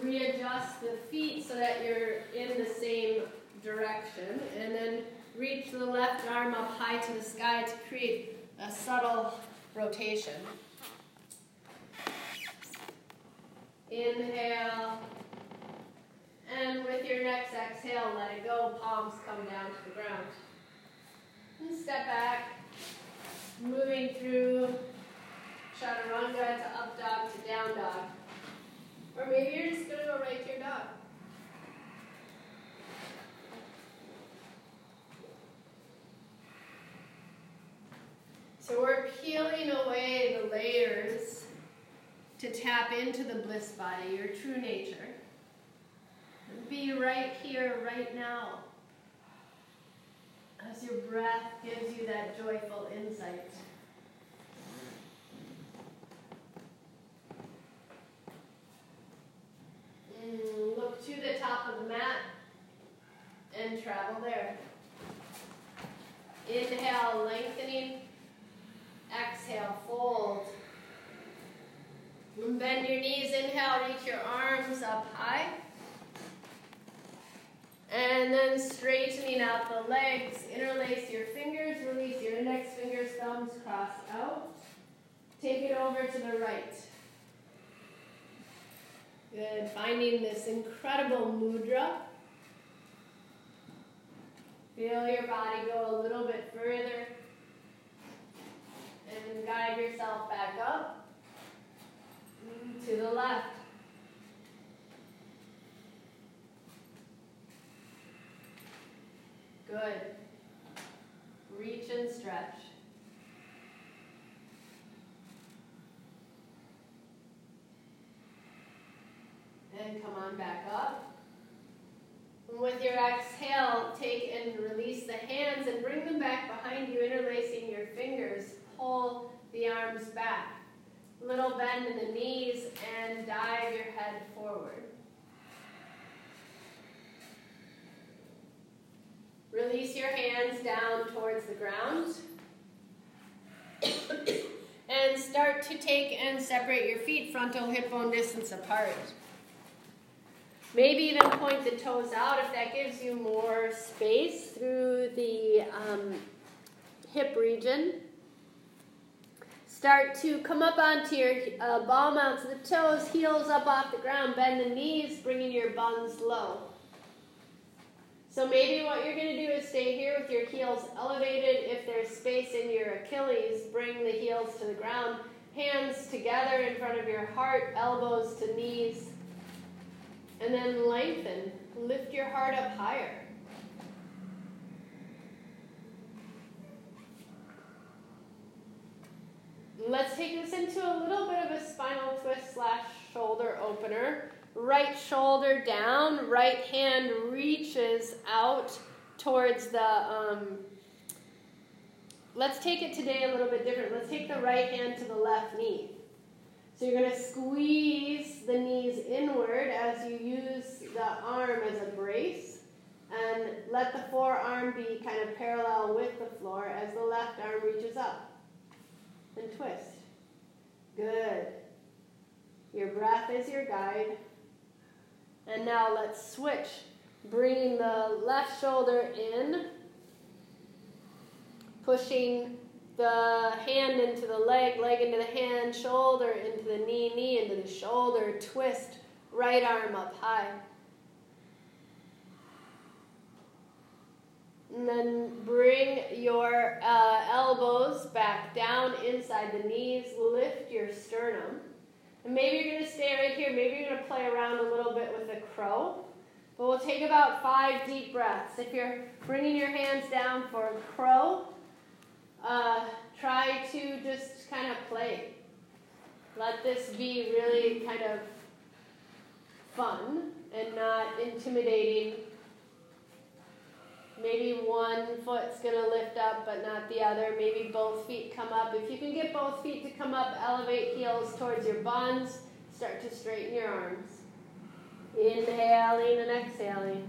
readjust the feet so that you're in the same direction. And then reach the left arm up high to the sky to create a subtle rotation. Inhale. And with your next exhale, let it go. Palms come down to the ground. And step back. Moving through chaturanga to up dog to down dog. Or maybe you're just going to go right to your dog. So we're peeling away the layers to tap into the bliss body, your true nature. Be right here, right now, as your breath gives you that joyful insight. Mm, look to the top of the mat and travel there. Inhale, lengthening. Exhale, fold. bend your knees. Inhale, reach your arms up high. And then straightening out the legs. Interlace your fingers, release your index fingers, thumbs cross out. Take it over to the right. Good. Finding this incredible mudra. Feel your body go a little bit further. And guide yourself back up. To the left. Good. Reach and stretch. And come on back up. With your exhale, take and release the hands and bring them back behind you, interlacing your fingers. Pull the arms back. Little bend in the knees and dive your head forward. Release your hands down towards the ground. and start to take and separate your feet frontal hip bone distance apart. Maybe even point the toes out if that gives you more space through the um, hip region. Start to come up onto your uh, ball mounts of the toes, heels up off the ground, bend the knees, bringing your buns low. So maybe what you're going to do is stay here with your heels elevated. If there's space in your Achilles, bring the heels to the ground. Hands together in front of your heart, elbows to knees. And then lengthen. Lift your heart up higher. Let's take this into a little bit of a spinal twist slash shoulder opener. Right shoulder down, right hand reaches out towards the. Um, let's take it today a little bit different. Let's take the right hand to the left knee. So you're going to squeeze the knees inward as you use the arm as a brace. And let the forearm be kind of parallel with the floor as the left arm reaches up. And twist. Good. Your breath is your guide. And now let's switch. Bringing the left shoulder in, pushing the hand into the leg, leg into the hand, shoulder into the knee, knee into the shoulder, twist, right arm up high. And then bring your uh, elbows back down inside the knees, lift your sternum. And maybe you're going to stay right here. Maybe you're going to play around a little bit with the crow. But we'll take about five deep breaths. If you're bringing your hands down for a crow, uh, try to just kind of play. Let this be really kind of fun and not intimidating. Maybe one foot's going to lift up but not the other. Maybe both feet come up. If you can get both feet to come up, elevate heels towards your buns. Start to straighten your arms. Inhaling and exhaling.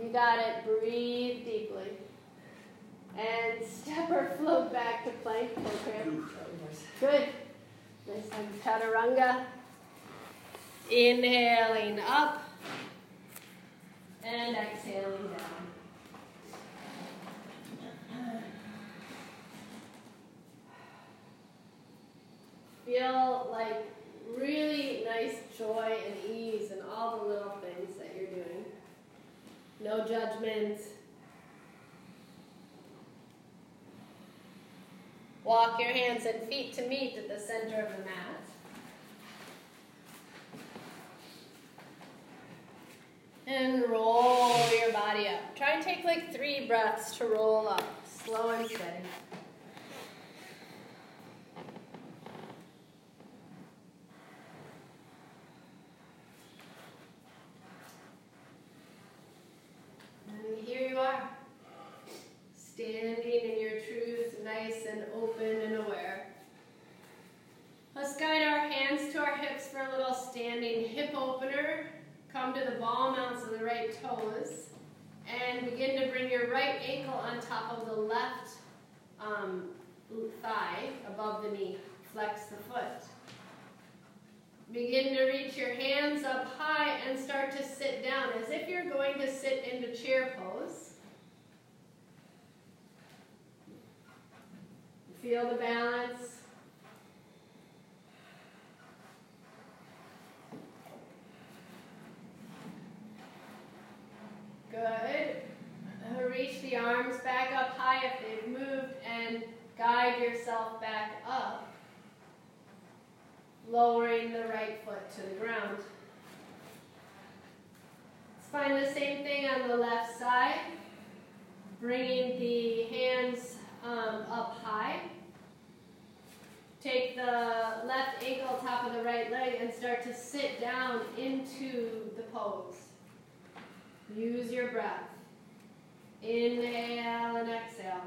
You got it. Breathe deeply. And step or float back to plank. Okay. Good. Nice time. Chaturanga. Inhaling up and exhaling down. Feel like really nice joy and ease in all the little things that you're doing. No judgment. Walk your hands and feet to meet at the center of the mat. And roll your body up. Try and take like three breaths to roll up, slow and steady. And here you are, standing in your truth, nice and open and aware. Let's guide our hands to our hips for a little standing hip opener. Come to the ball mounts of the right toes and begin to bring your right ankle on top of the left um, thigh above the knee. Flex the foot. Begin to reach your hands up high and start to sit down as if you're going to sit into chair pose. Feel the balance. Good. Reach the arms back up high if they've moved and guide yourself back up, lowering the right foot to the ground. Let's find the same thing on the left side, bringing the hands um, up high. Take the left ankle top of the right leg and start to sit down into the pose. Use your breath. Inhale and exhale.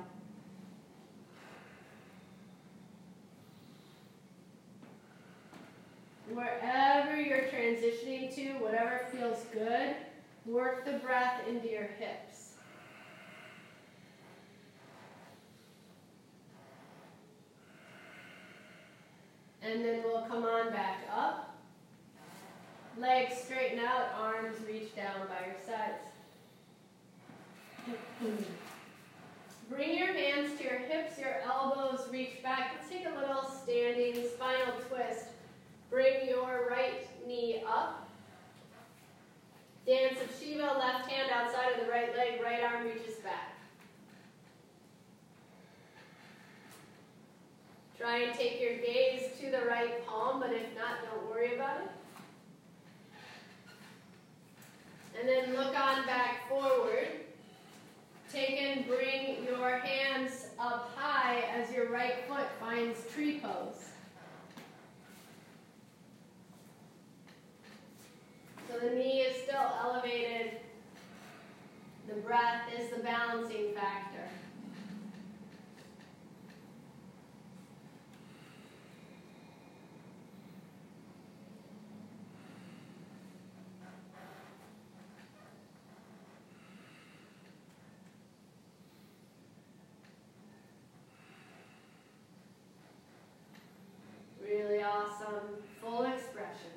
Wherever you're transitioning to, whatever feels good, work the breath into your hips. And then we'll come on back up. Legs straighten out, arms reach down by your sides. Bring your hands to your hips, your elbows reach back. Let's take a little standing spinal twist. Bring your right knee up. Dance of Shiva, left hand outside of the right leg, right arm reaches back. Try and take your gaze to the right palm, but if not, don't worry about it. And then look on back forward. Take and bring your hands up high as your right foot finds tree pose. So the knee is still elevated. The breath is the balancing factor. Really awesome. Full expression.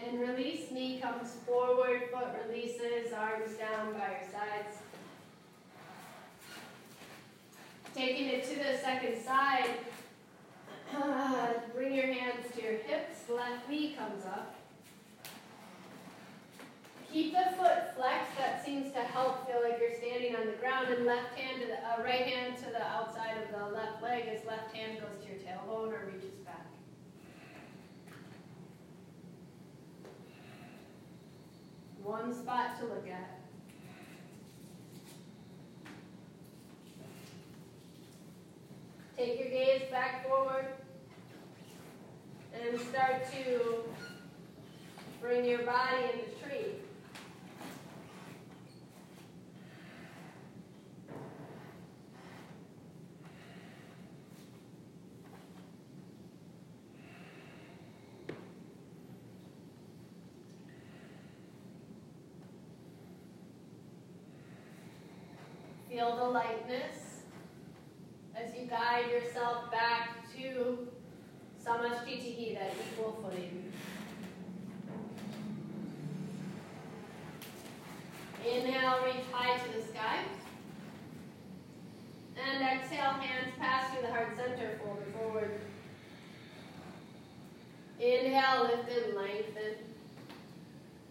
And release, comes forward, foot releases, arms down by your sides. Taking it to the second side, bring your hands to your hips, left knee comes up. Keep the foot flexed, that seems to help feel like you're standing on the ground, and left hand to the, uh, right hand to the outside of the left leg as left hand goes to your tailbone or reaches back. One spot to look at. Take your gaze back forward and start to bring your body into tree. Feel the lightness as you guide yourself back to Samasthiti, that equal footing. Inhale, reach high to the sky. And exhale, hands pass through the heart center, fold forward. Inhale, lift and lengthen.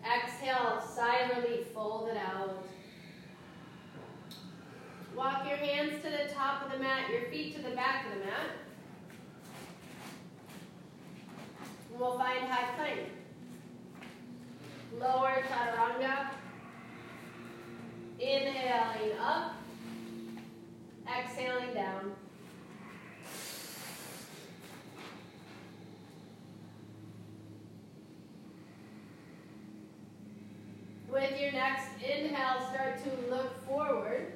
Exhale, sigh relief, fold it out. Walk your hands to the top of the mat, your feet to the back of the mat. We'll find high plank. Lower chaturanga. Inhaling up. Exhaling down. With your next inhale, start to look forward.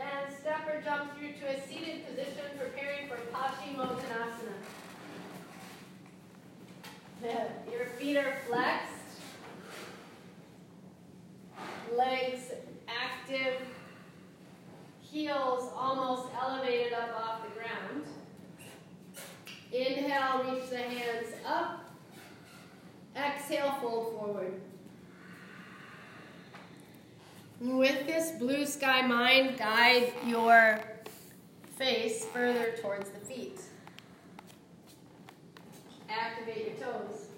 And step or jump through to a seated position, preparing for Paschimottanasana. Your feet are flexed, legs active, heels almost elevated up off the ground. Inhale, reach the hands up. Exhale, fold forward. With this blue sky mind, guide your face further towards the feet. Activate your toes.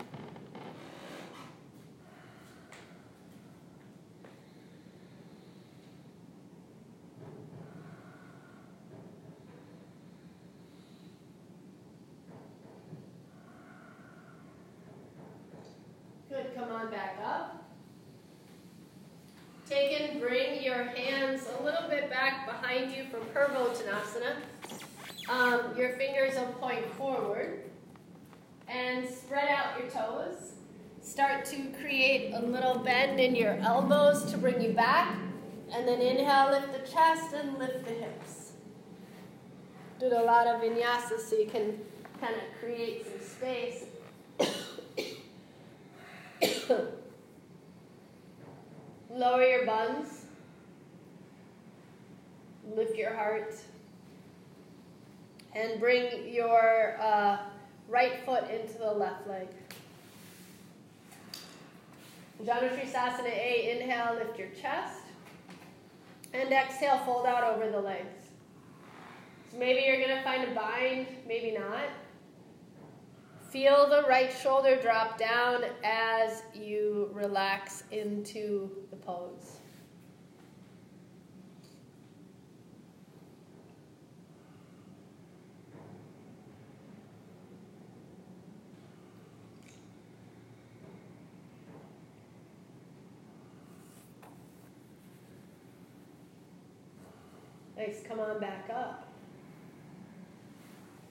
Good, come on back up. Take and bring your hands a little bit behind you for Purvottanasana. Um, your fingers will point forward and spread out your toes. Start to create a little bend in your elbows to bring you back. And then inhale, lift the chest and lift the hips. Do a lot of vinyasa so you can kind of create some space. Lower your buns. Lift your heart. And bring your uh, right foot into the left leg. Janu Sirsa A, inhale, lift your chest. And exhale, fold out over the legs. So maybe you're going to find a bind, maybe not. Feel the right shoulder drop down as you relax into the pose. Come on back up.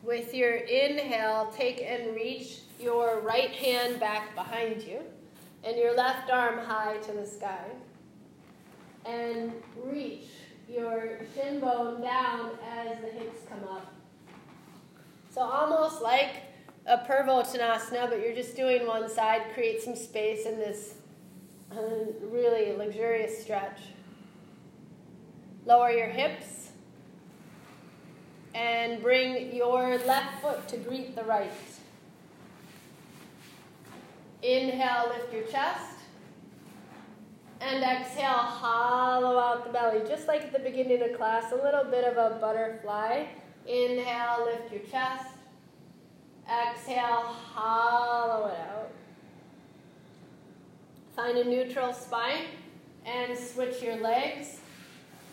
With your inhale, take and reach your right hand back behind you and your left arm high to the sky. And reach your shin bone down as the hips come up. So almost like a Purvottanasana, but you're just doing one side. Create some space in this uh, really luxurious stretch. Lower your hips and bring your left foot to greet the right. Inhale, lift your chest. And exhale, hollow out the belly. Just like at the beginning of class, a little bit of a butterfly. Inhale, lift your chest. Exhale, hollow it out. Find a neutral spine and switch your legs.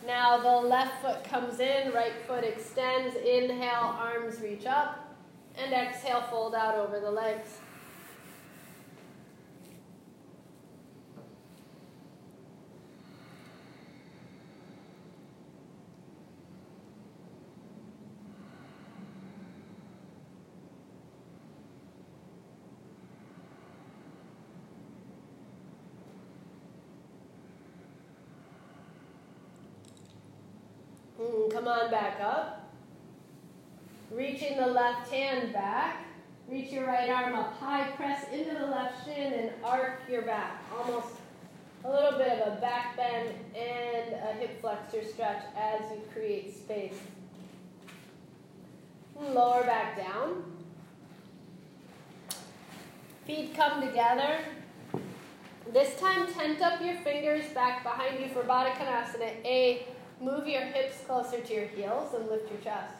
Now the left foot comes in, right foot extends. Inhale, arms reach up. And exhale, fold out over the legs. Come on back up. Reaching the left hand back. Reach your right arm up high, press into the left shin and arc your back. Almost a little bit of a back bend and a hip flexor stretch as you create space. Lower back down. Feet come together. This time, tent up your fingers back behind you for Baddha Konasana. A, move your hips closer to your heels and lift your chest.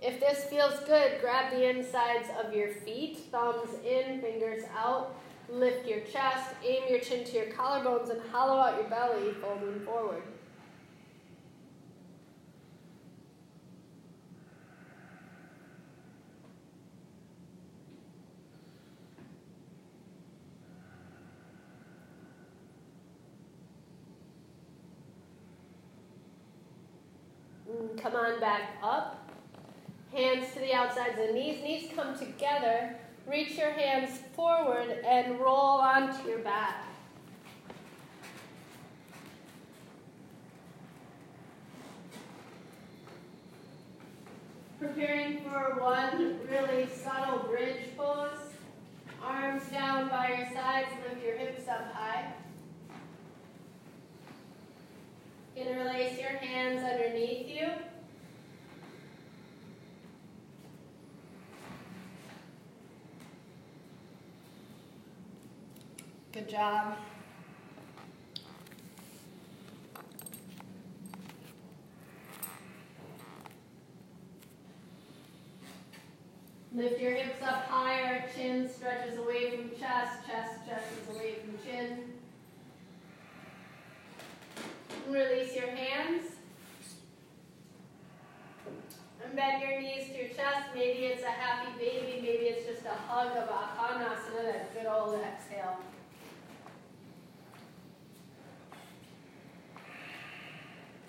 If this feels good, grab the insides of your feet, thumbs in, fingers out. Lift your chest, aim your chin to your collarbones, and hollow out your belly, folding forward. Mm, come on back up. Hands to the outsides of the knees. Knees come together. Reach your hands forward and roll onto your back. Preparing for one really subtle bridge pose. Arms down by your sides, lift your hips up high. Interlace your hands underneath you. Good job. Lift your hips up higher, chin stretches away from chest, chest stretches away from chin. Release your hands. And bend your knees to your chest. Maybe it's a happy baby, maybe it's just a hug of Apanasana, that good old exhale.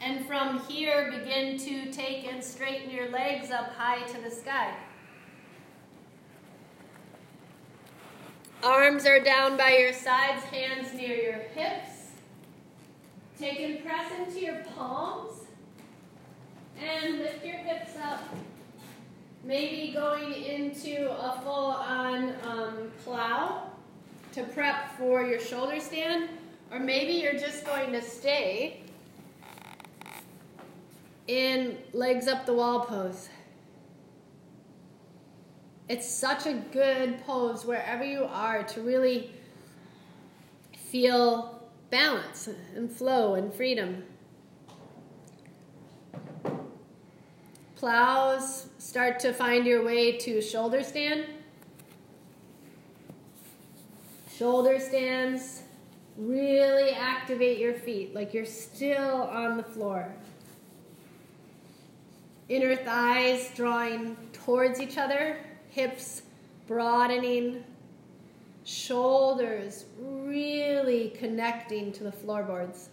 And from here, begin to take and straighten your legs up high to the sky. Arms are down by your sides, hands near your hips. Take and press into your palms. And lift your hips up. Maybe going into a full on um, plow to prep for your shoulder stand. Or maybe you're just going to stay in legs up the wall pose. It's such a good pose wherever you are to really feel balance and flow and freedom. Plows, start to find your way to shoulder stand. Shoulder stands, really activate your feet like you're still on the floor. Inner thighs drawing towards each other, hips broadening, shoulders really connecting to the floorboards.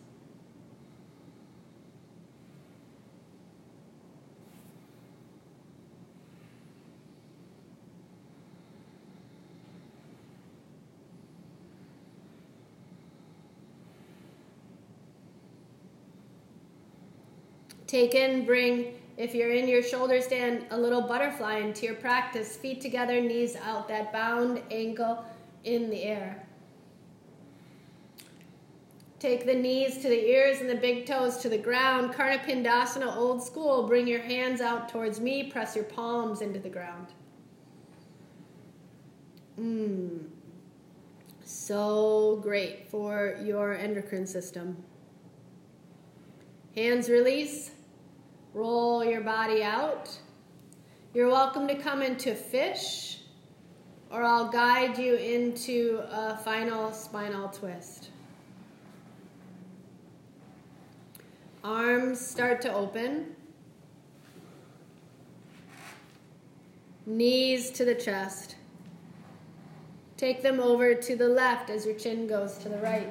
Take in, bring if you're in your shoulder stand, a little butterfly into your practice. Feet together, knees out, that bound ankle in the air. Take the knees to the ears and the big toes to the ground. Karna Pindasana, old school. Bring your hands out towards me. Press your palms into the ground. Mmm. So great for your endocrine system. Hands release. Roll your body out. You're welcome to come into fish, or I'll guide you into a final spinal twist. Arms start to open. Knees to the chest. Take them over to the left as your chin goes to the right.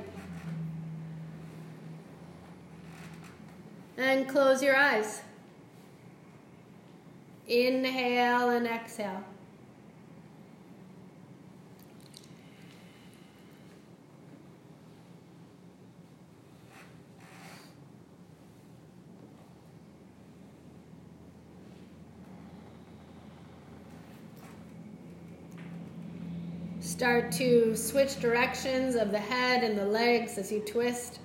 And close your eyes. Inhale and exhale. Start to switch directions of the head and the legs as you twist.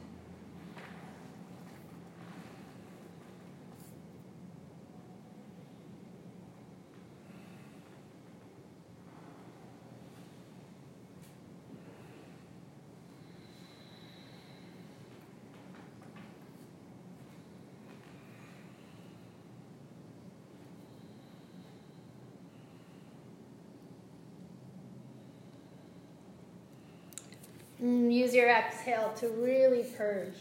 And use your exhale to really purge.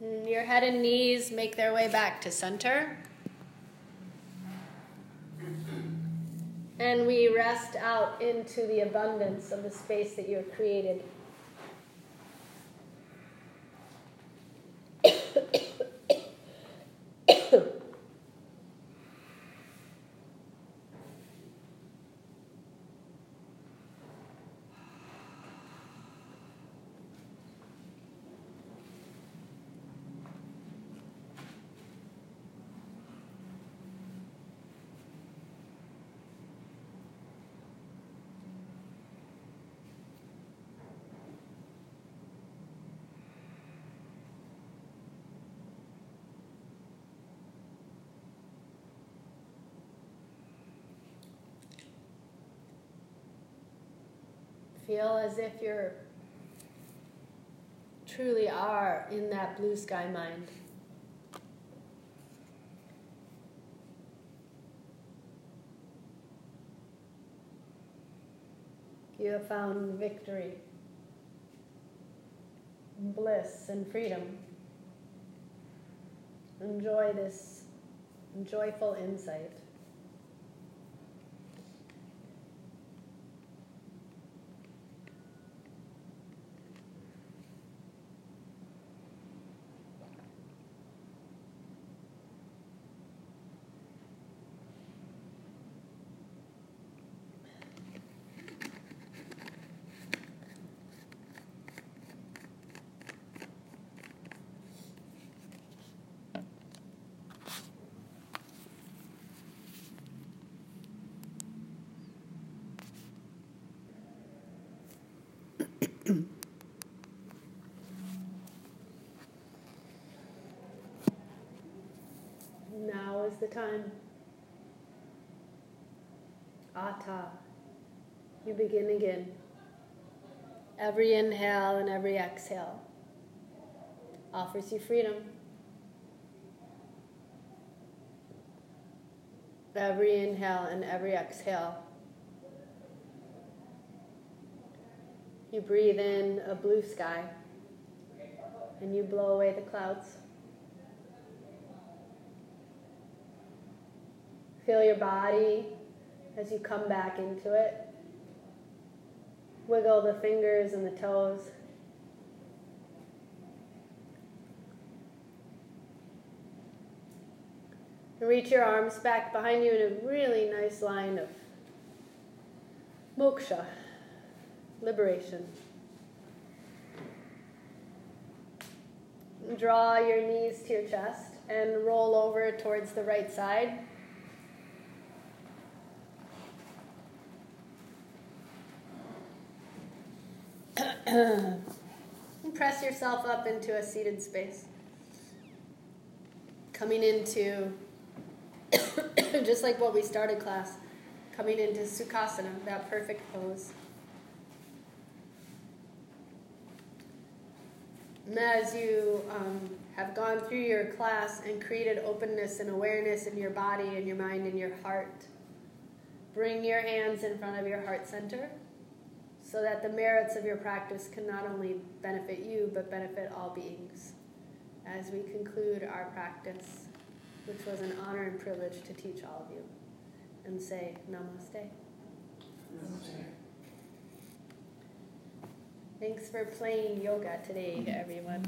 And your head and knees make their way back to center. And we rest out into the abundance of the space that you have created. Feel as if you're truly are in that blue sky mind. You have found victory, bliss, and freedom. Enjoy this joyful insight. now is the time. Atha. You begin again. Every inhale and every exhale offers you freedom. Every inhale and every exhale You breathe in a blue sky and you blow away the clouds. Feel your body as you come back into it. Wiggle the fingers and the toes. reach your arms back behind you in a really nice line of moksha liberation. Draw your knees to your chest and roll over towards the right side. press yourself up into a seated space. Coming into, just like what we started class, coming into Sukhasana, that perfect pose. And as you um, have gone through your class and created openness and awareness in your body and your mind and your heart, bring your hands in front of your heart center so that the merits of your practice can not only benefit you but benefit all beings. As we conclude our practice, which was an honor and privilege to teach all of you, and say namaste. Namaste. Thanks for playing yoga today, everyone.